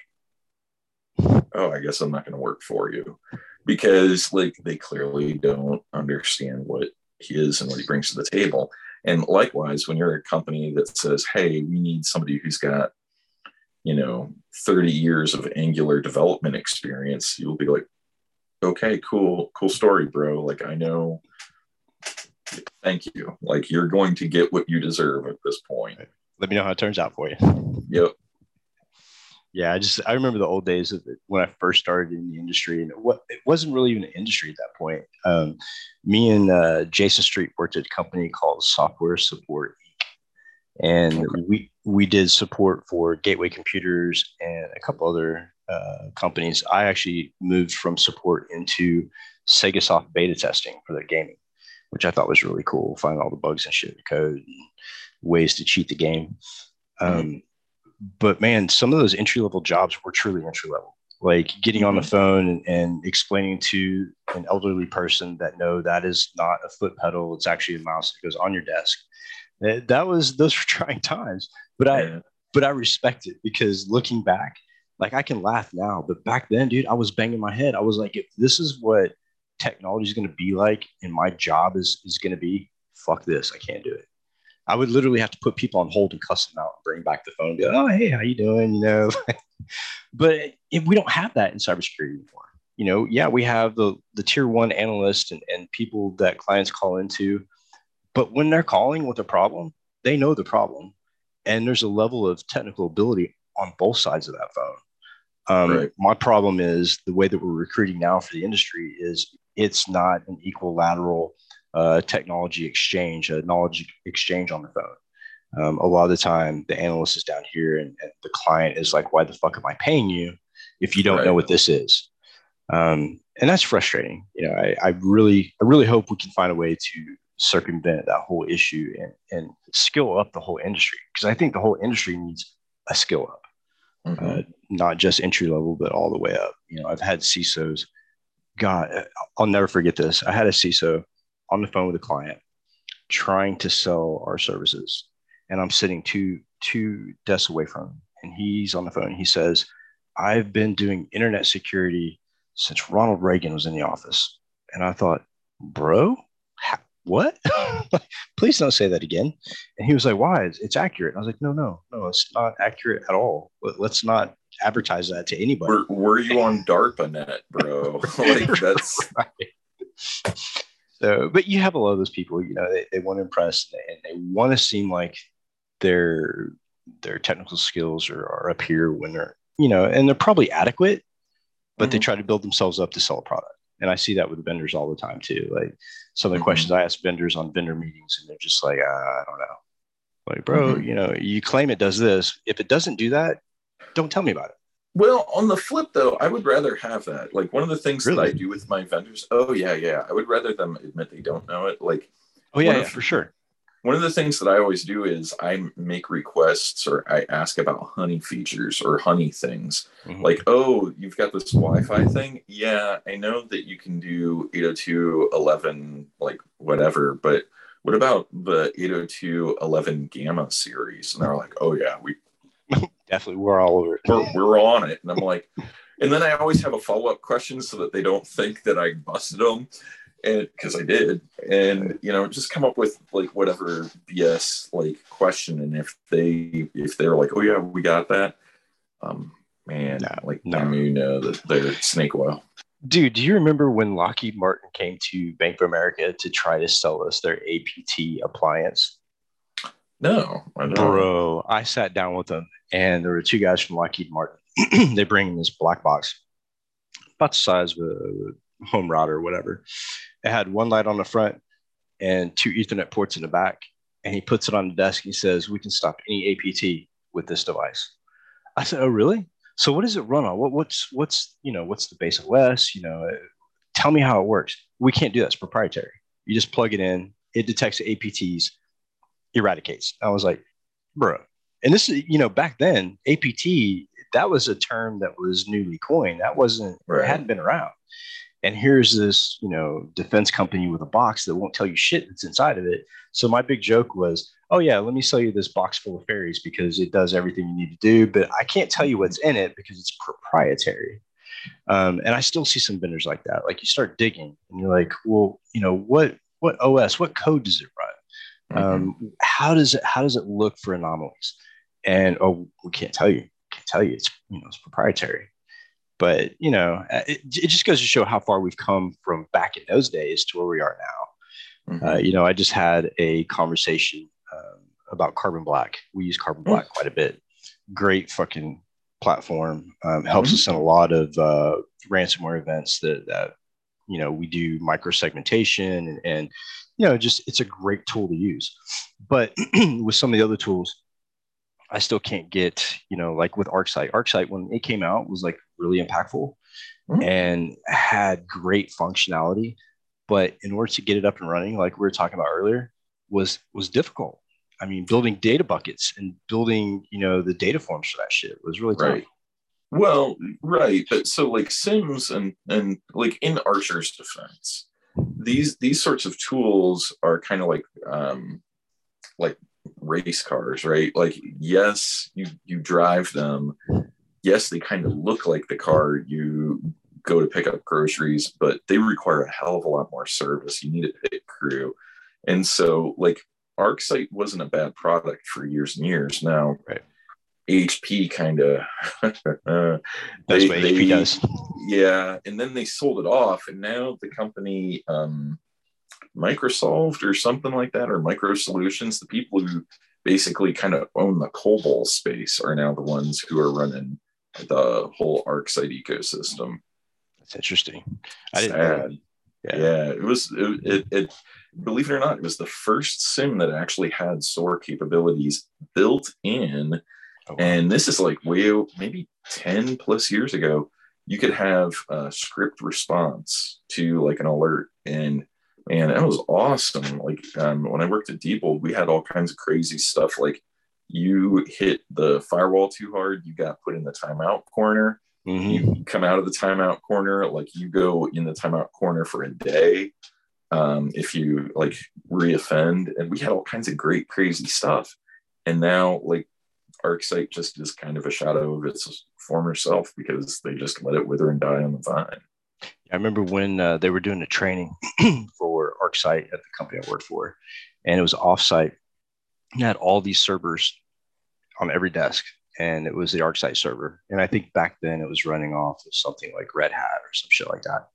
oh i guess i'm not going to work for you. Because like they clearly don't understand what he is and what he brings to the table. And likewise, when you're a company that says, hey, we need somebody who's got, you know, 30 years of Angular development experience, you'll be like, okay, cool, cool story, bro. Like, I know, thank you. Like, you're going to get what you deserve at this point. Let me know how it turns out for you. Yep yeah, I just I remember the old days of it when I first started in the industry, and what it wasn't really even an industry at that point. Um, me and uh, Jayson Street worked at a company called Software Support, and okay. we we did support for Gateway Computers and a couple other uh, companies. I actually moved from support into Sega Soft beta testing for their gaming, which I thought was really cool. Finding all the bugs and shit in the code and ways to cheat the game. Um, mm-hmm but man, some of those entry level jobs were truly entry level. Like getting on the mm-hmm. phone and, and, explaining to an elderly person that no, that is not a foot pedal; it's actually a mouse that goes on your desk. That, that was those were *laughs* trying times, but I but I respect it because looking back, like I can laugh now, but back then, dude, I was banging my head. I was like, if this is what technology is going to be like, and my job is is going to be, fuck this, I can't do it. I would literally have to put people on hold and cuss them out and bring back the phone and be like, oh, hey, how you doing? *laughs* You know, but if we don't have that in cybersecurity anymore. You know, yeah, we have the the tier one analyst and, and people that clients call into, but when they're calling with a problem, they know the problem. And there's a level of technical ability on both sides of that phone. Um, right. My problem is the way that we're recruiting now for the industry is it's not an equilateral uh, technology exchange, a knowledge exchange on the phone. Um, a lot of the time, the analyst is down here, and, and, the client is like, "Why the fuck am I paying you if you don't right. know what this is?" Um, and that's frustrating. You know, I, I, really, I really hope we can find a way to circumvent that whole issue and and skill up the whole industry because I think the whole industry needs a skill up, mm-hmm. uh, not just entry level, but all the way up. You know, I've had CISOs. God, uh, I'll never forget this. I had a CISO on the phone with a client trying to sell our services. And I'm sitting two two desks away from him. And he's on the phone. He says, I've been doing internet security since Ronald Reagan was in the office. And I thought, bro, what? *laughs* Please don't say that again. And he was like, why? It's, it's accurate. And I was like, no, no, no, it's not accurate at all. Let's not advertise that to anybody. Were, were you on DARPANET, bro? *laughs* *laughs* like that's. Right. So, but you have a lot of those people, you know, they, they want to impress and they want to seem like they're their technical skills are, are up here when they're you know and they're probably adequate but mm-hmm. they try to build themselves up to sell a product and i see that with vendors all the time too like some of the mm-hmm. questions i ask vendors on vendor meetings and they're just like uh, i don't know like bro mm-hmm. you know you claim it does this if it doesn't do that don't tell me about it well, on the flip though, I would rather have that. Like one of the things really? that I do with my vendors. Oh yeah, yeah. I would rather them admit they don't know it. Like oh yeah, yeah for sure. One of the things that I always do is I make requests or I ask about honey features or honey things. Mm-hmm. Like, oh, you've got this Wi-Fi thing. Yeah, I know that you can do 802.11, like whatever, but what about the 802.11 gamma series? And they're like, oh yeah, we definitely we're all over it. We're, we're on it. And I'm like, and then I always have a follow-up question so that they don't think that I busted them. And because I did. And you know, just come up with like whatever BS like question. And if they if they're like, oh yeah, we got that, um, man, no, like no. I you know that they're snake oil. Dude, do you remember when Lockheed Martin came to Bank of America to try to sell us their APT appliance? No, I bro, I sat down with them, and there were two guys from Lockheed Martin. *clears throat* they bring in this black box, about the size of a home router or whatever. It had one light on the front and two Ethernet ports in the back. And he puts it on the desk. He says, "We can stop any APT with this device." I said, "Oh, really? So what does it run on? What, what's what's you know what's the base OS? You know, uh, tell me how it works. We can't do that. It's proprietary. You just plug it in. It detects APTs eradicates. I was like, bro. And this is, you know, back then, APT, that was a term that was newly coined. That wasn't, right. it hadn't been around. And here's this, you know, defense company with a box that won't tell you shit that's inside of it. So my big joke was, oh yeah, let me sell you this box full of fairies because it does everything you need to do, but I can't tell you what's in it because it's proprietary. Um, and I still see some vendors like that. Like you start digging and you're like, well, you know, what what OS, what code does it run? Mm-hmm. Um, how does it how does it look for anomalies? And oh, we can't tell you. Can't tell you. It's you know it's proprietary. But you know, uh, it, it just goes to show how far we've come from back in those days to where we are now. Mm-hmm. Uh, you know, I just had a conversation um, about Carbon Black. We use Carbon Black mm-hmm. quite a bit. Great fucking platform. Um, helps mm-hmm. us in a lot of uh, ransomware events that, that you know we do microsegmentation and, and you know, just it's a great tool to use. But *clears throat* with some of the other tools, I still can't get, you know, like with ArcSight. ArcSight, when it came out, was like really impactful mm-hmm. and had great functionality. But in order to get it up and running, like we were talking about earlier, was was difficult. I mean, building data buckets and building, you know, the data forms for that shit was really right. tough. Well, right. But so like SIEMs and and like in Archer's defense, these these sorts of tools are kind of like um, like race cars, right? Like yes, you you drive them. Yes, they kind of look like the car you go to pick up groceries, but they require a hell of a lot more service. You need a pit crew, and so like ArcSight wasn't a bad product for years and years. Now, right. HP kind of *laughs* that's they, what HP does. Yeah, and then they sold it off, and now the company um, Microsolved or something like that, or Micro Solutions, the people who basically kind of own the COBOL space are now the ones who are running the whole ArcSight ecosystem. That's interesting. I didn't Sad. Yeah. yeah. it was it, it, it, believe it or not, it was the first SIEM that actually had SOAR capabilities built in Oh, and this is like way maybe 10 plus years ago. You could have a script response to like an alert. And man, that was awesome. Like um, when I worked at Diebold, we had all kinds of crazy stuff. Like you hit the firewall too hard, you got put in the timeout corner. Mm-hmm. You come out of the timeout corner, like you go in the timeout corner for a day. Um, if you like reoffend, and we had all kinds of great, crazy stuff. And now, like ArcSight just is kind of a shadow of its former self because they just let it wither and die on the vine. I remember when uh, they were doing a training *clears throat* for ArcSight at the company I worked for, and it was offsite. And had all these servers on every desk, and it was the ArcSight server. And I think back then it was running off of something like Red Hat or some shit like that.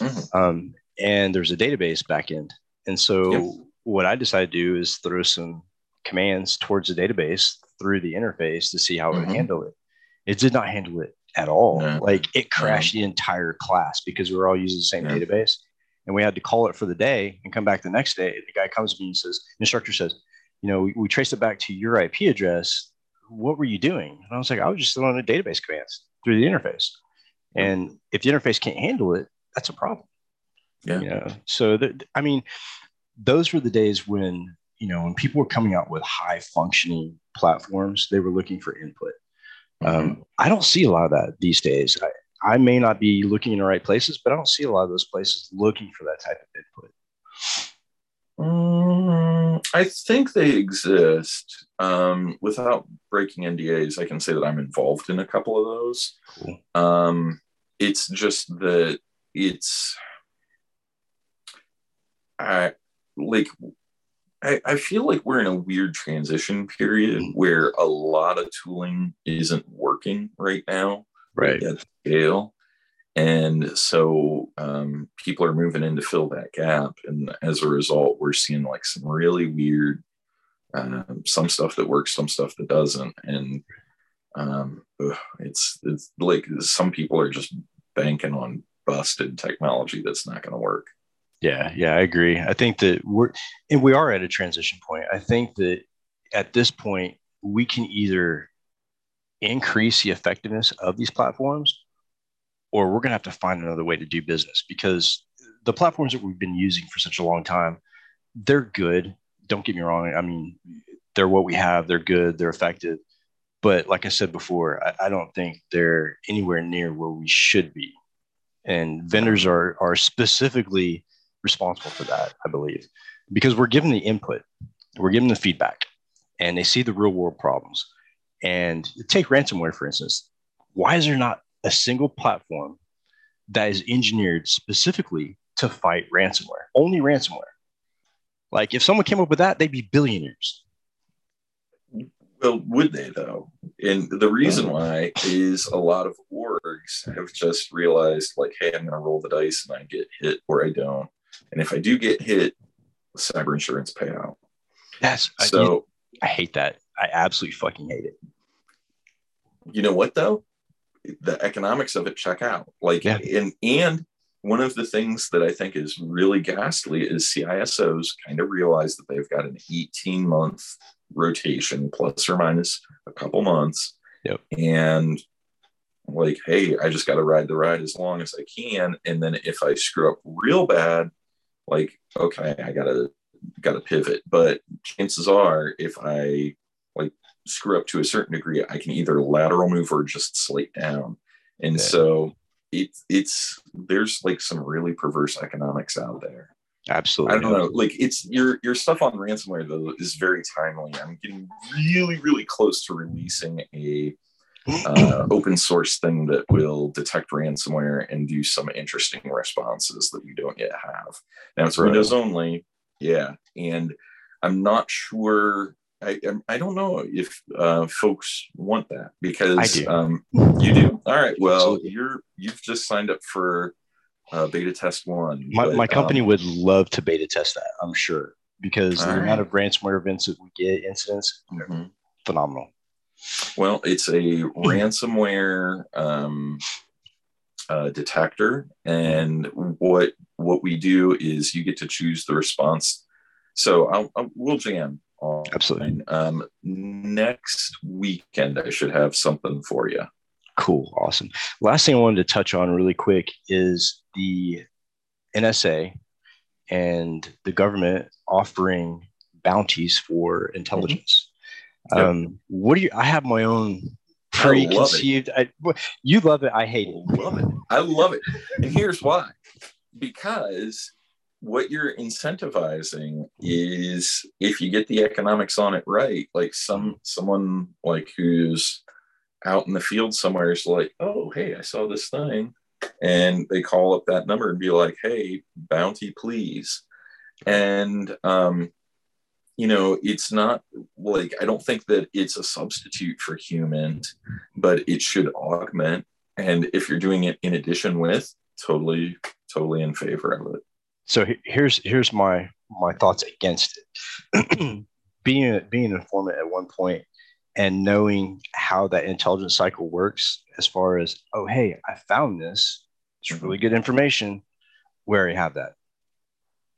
Mm-hmm. Um, and there's a database backend. And so yep. what I decided to do is throw some commands towards the database through the interface to see how it Mhm. would handle it. It did not handle it at all. No. Like it crashed the entire class because we were all using the same Yeah. database. And we had to call it for the day and come back the next day. The guy comes to me and says, the instructor says, you know, we, we traced it back to your IP address. What were you doing? And I was like, I was just throwing the database commands through the interface. And if the interface can't handle it, that's a problem. Yeah. You know, so that, I mean, those were the days when, you know, when people were coming out with high functioning platforms, they were looking for input. Mm-hmm. Um, I don't see a lot of that these days. I, I may not be looking in the right places, but I don't see a lot of those places looking for that type of input. Mm, I think they exist. Um, without breaking NDAs, I can say that I'm involved in a couple of those. Cool. Um, it's just that it's, I like, I, I feel like we're in a weird transition period where a lot of tooling isn't working right now Right. at scale. And so um, people are moving in to fill that gap. And as a result, we're seeing like some really weird, um, some stuff that works, some stuff that doesn't. And um, ugh, it's, it's like some people are just banking on busted technology that's not going to work. Yeah, yeah, I agree. I think that we're and we are at a transition point. I think that at this point we can either increase the effectiveness of these platforms or we're going to have to find another way to do business because the platforms that we've been using for such a long time, they're good. Don't get me wrong. I mean, they're what we have. They're good. They're effective. But like I said before, I, I don't think they're anywhere near where we should be. And vendors are are specifically responsible for that, I believe, because we're given the input, we're given the feedback, and they see the real world problems. And take ransomware, for instance. Why is there not a single platform that is engineered specifically to fight ransomware? Only ransomware. Like if someone came up with that, they'd be billionaires. Well, would they though? And the reason why is a lot of orgs have just realized, like, hey, I'm going to roll the dice and I get hit or I don't. And if I do get hit, cyber insurance payout. That's I- So, I hate that. I absolutely fucking hate it. you know what though? The economics of it check out. Like, Yeah. and and one of the things that I think is really ghastly is CISOs kind of realize that they've got an 18 month rotation, plus or minus a couple months. Yep. And like, hey, I just got to ride the ride as long as I can. And then if I screw up real bad, like, okay, I gotta gotta pivot. But chances are, if I like screw up to a certain degree, I can either lateral move or just slate down. And so it's it's there's like some really perverse economics out there. Absolutely. I don't know. Like it's your your stuff on ransomware though is very timely. I'm getting really really close to releasing a uh, *clears throat* open source thing that will detect ransomware and do some interesting responses that we don't yet have. Now it's Right. Windows only, yeah, and I'm not sure. I I'm- don't know if uh, folks want that because I do. Um, you do. All right. Well, Absolutely. you're you've just signed up for uh, beta test one. my, but, my company um, would love to beta test that, I'm sure, because the All amount of ransomware events that we get, incidents, mhm. phenomenal. Well, it's a ransomware um, uh, detector, and what what we do is you get to choose the response. So I'll, I'll we'll jam on. Absolutely. Um, next weekend, I should have something for you. Cool. Awesome. Last thing I wanted to touch on really quick is the NSA and the government offering bounties for intelligence. Mm-hmm. Yep. Um, what do you? I have my own I preconceived. I, you love it. I hate it. love it. I love it. And here's why. Because what you're incentivizing is if you get the economics on it right, like some someone like who's out in the field somewhere is like, oh, hey, I saw this thing. And they call up that number and be like, hey, bounty, please. And um, you know, it's not like I don't think that it's a substitute for humans, but it should augment. And if you're doing it in addition with, totally, totally in favor of it. So here's here's my my thoughts against it. *clears throat* being being an informant at one point and knowing how that intelligence cycle works as far as oh hey i found this it's really mm-hmm. good information where i have that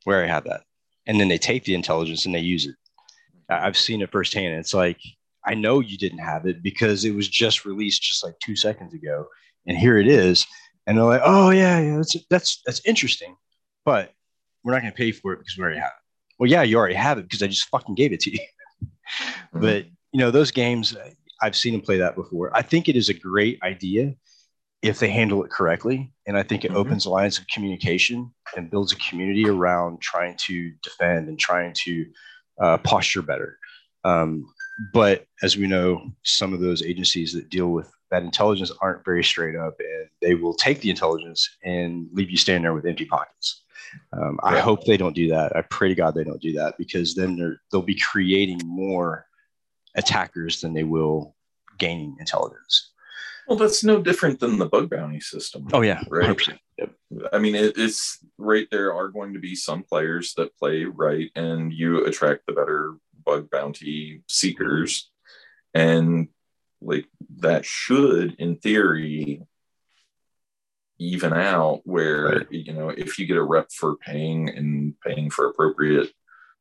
where i have that and then they take the intelligence and they use it. I've seen it firsthand. It's like i know you didn't have it because it was just released just like two seconds ago and here it is. And they're like oh yeah yeah that's that's that's interesting but we're not going to pay for it because we already have it. Well yeah you already have it because i just fucking gave it to you. *laughs* Mm-hmm. but you know, those games, I've seen them play that before. I think it is a great idea if they handle it correctly. And I think it mm-hmm. opens lines of communication and builds a community around trying to defend and trying to uh, posture better. Um, but as we know, some of those agencies that deal with that intelligence aren't very straight up and they will take the intelligence and leave you standing there with empty pockets. Um, I hope they don't do that. I pray to God they don't do that because then they'll be creating more attackers than they will gaining intelligence. Well, that's no different than the bug bounty system. Oh yeah, right. Yep. I mean, it, it's right. There are going to be some players that play right, and you attract the better bug bounty seekers, and like that should, in theory, even out. Where right. you know, if you get a rep for paying and paying for appropriate,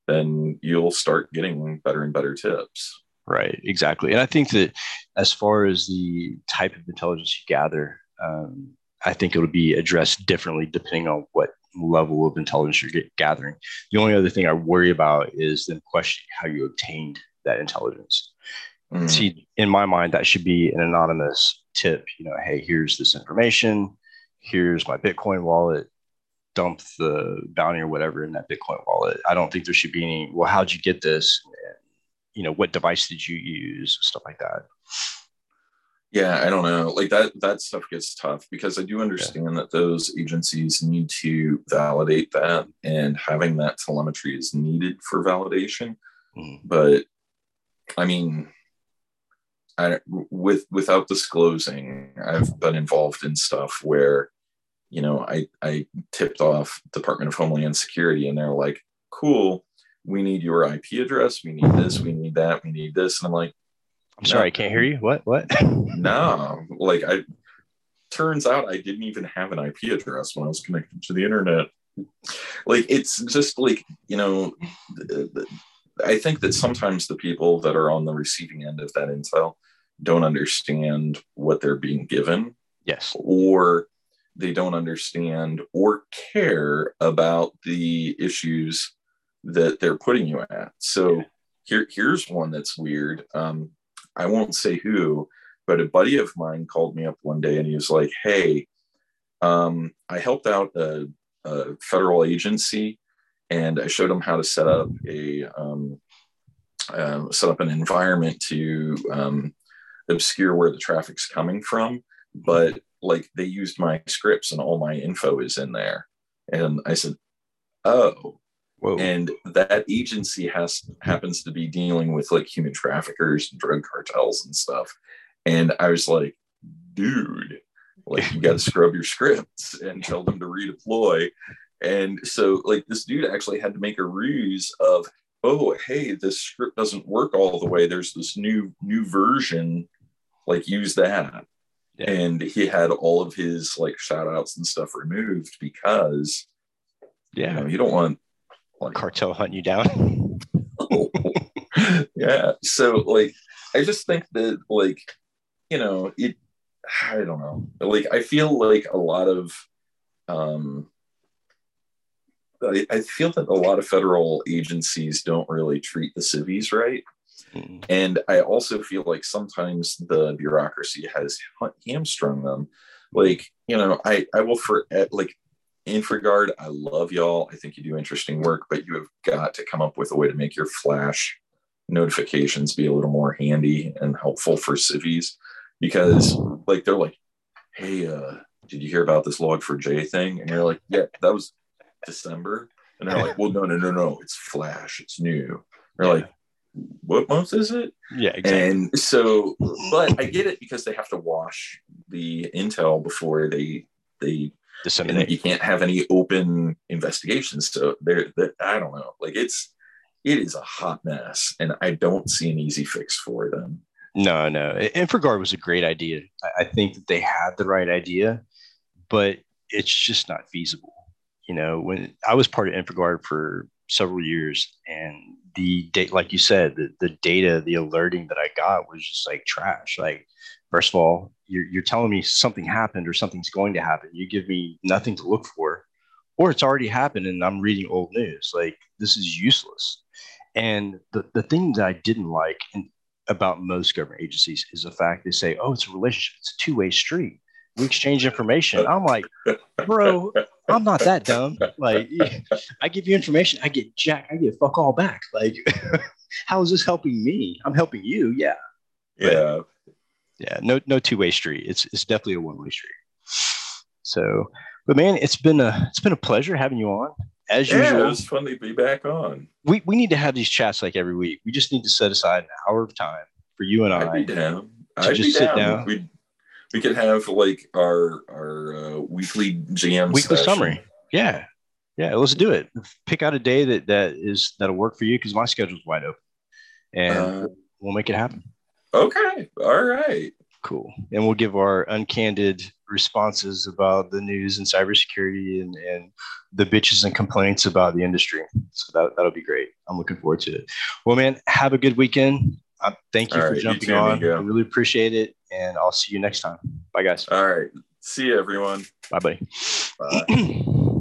then you'll start getting better and better tips. Right, exactly. And I think that as far as the type of intelligence you gather, um, I think it'll be addressed differently depending on what level of intelligence you're gathering. The only other thing I worry about is then questioning how you obtained that intelligence. Mm. See, in my mind, that should be an anonymous tip. You know, hey, here's this information. Here's my Bitcoin wallet. Dump the bounty or whatever in that Bitcoin wallet. I don't think there should be any. Well, how'd you get this? You know what device did you use stuff like that yeah i don't know like that that stuff gets tough because i do understand yeah. that those agencies need to validate that and having that telemetry is needed for validation mm-hmm. but i mean I, with without disclosing i've been involved in stuff where you know i i tipped off department of homeland security and they're like cool we need your IP address. We need this. We need that. We need this. And I'm like, I'm sorry, no. I can't hear you. What? What? *laughs* no, like I. Turns out I didn't even have an IP address when I was connected to the internet. Like it's just like you know, I think that sometimes the people that are on the receiving end of that intel don't understand what they're being given. Yes. Or they don't understand or care about the issues that they're putting you at. So here, here's one that's weird. Um, I won't say who, but a buddy of mine called me up one day and he was like, "Hey, um, I helped out a, a, federal agency, and I showed them how to set up a um, uh, set up an environment to um, obscure where the traffic's coming from, but like they used my scripts and all my info is in there." And I said, "Oh." Whoa. And that agency has happens to be dealing with like human traffickers and drug cartels and stuff. And I was like, dude, like you got to scrub your scripts and tell them to redeploy. And so like this dude actually had to make a ruse of, oh, hey, this script doesn't work all the way. There's this new new version, like use that. Yeah. And he had all of his like shout outs and stuff removed because yeah, you, know, you don't want cartel hunt you down. *laughs* yeah. So like I just think that like, you know, it I don't know. Like I feel like a lot of um I, I feel that a lot of federal agencies don't really treat the civies right. Mm. And I also feel like sometimes the bureaucracy has hamstrung them. Like, you know, I, I will for like InfraGard, I love y'all. I think you do interesting work, but you have got to come up with a way to make your Flash notifications be a little more handy and helpful for civies because, like, they're like, hey, uh, did you hear about this Log4j thing? And you're like, yeah, that was December. And they're like, well, no, no, no, no, it's Flash, it's new. They're yeah. like, what month is it? Yeah, exactly. And so, but I get it because they have to wash the intel before they they disseminate. You can't have any open investigations. So there, I don't know. Like it's it is a hot mess, and I don't see an easy fix for them. No, no. InfraGard was a great idea. I think that they had the right idea, but it's just not feasible. You know, when I was part of InfraGard for several years, and the date, like you said, the, the data, the alerting that I got was just like trash. Like, first of all, you're, you're telling me something happened or something's going to happen. You give me nothing to look for, or it's already happened and I'm reading old news. Like, this is useless. And the, the thing that I didn't like in, about most government agencies is the fact they say, oh, it's a relationship, it's a two way street. We exchange information. I'm like, bro, I'm not that dumb. Like, *laughs* I give you information, I get jack, I get fuck all back. Like, *laughs* how is this helping me? I'm helping you. Yeah. Yeah. Yeah. No, no two way street. It's it's definitely a one way street. So, but man, it's been a it's been a pleasure having you on as yeah, usual. It was fun to be back on. We we need to have these chats like every week. We just need to set aside an hour of time for you and I'd I. Be down. I'd just be sit down. down. We we could have like our our uh, weekly jam weekly session. summary. Yeah, yeah. Let's do it. Pick out a day that that is that'll work for you because my schedule's wide open, and Uh, we'll make it happen. Okay. All right. Cool. And we'll give our uncandid responses about the news and cybersecurity and, and the bitches and complaints about the industry. So that, that'll be great. I'm looking forward to it. Well, man, have a good weekend. Uh, thank you All for right, you jumping too, on. I really appreciate it. And I'll see you next time. Bye, guys. All right. See you, everyone. Bye, buddy. *clears throat* Bye.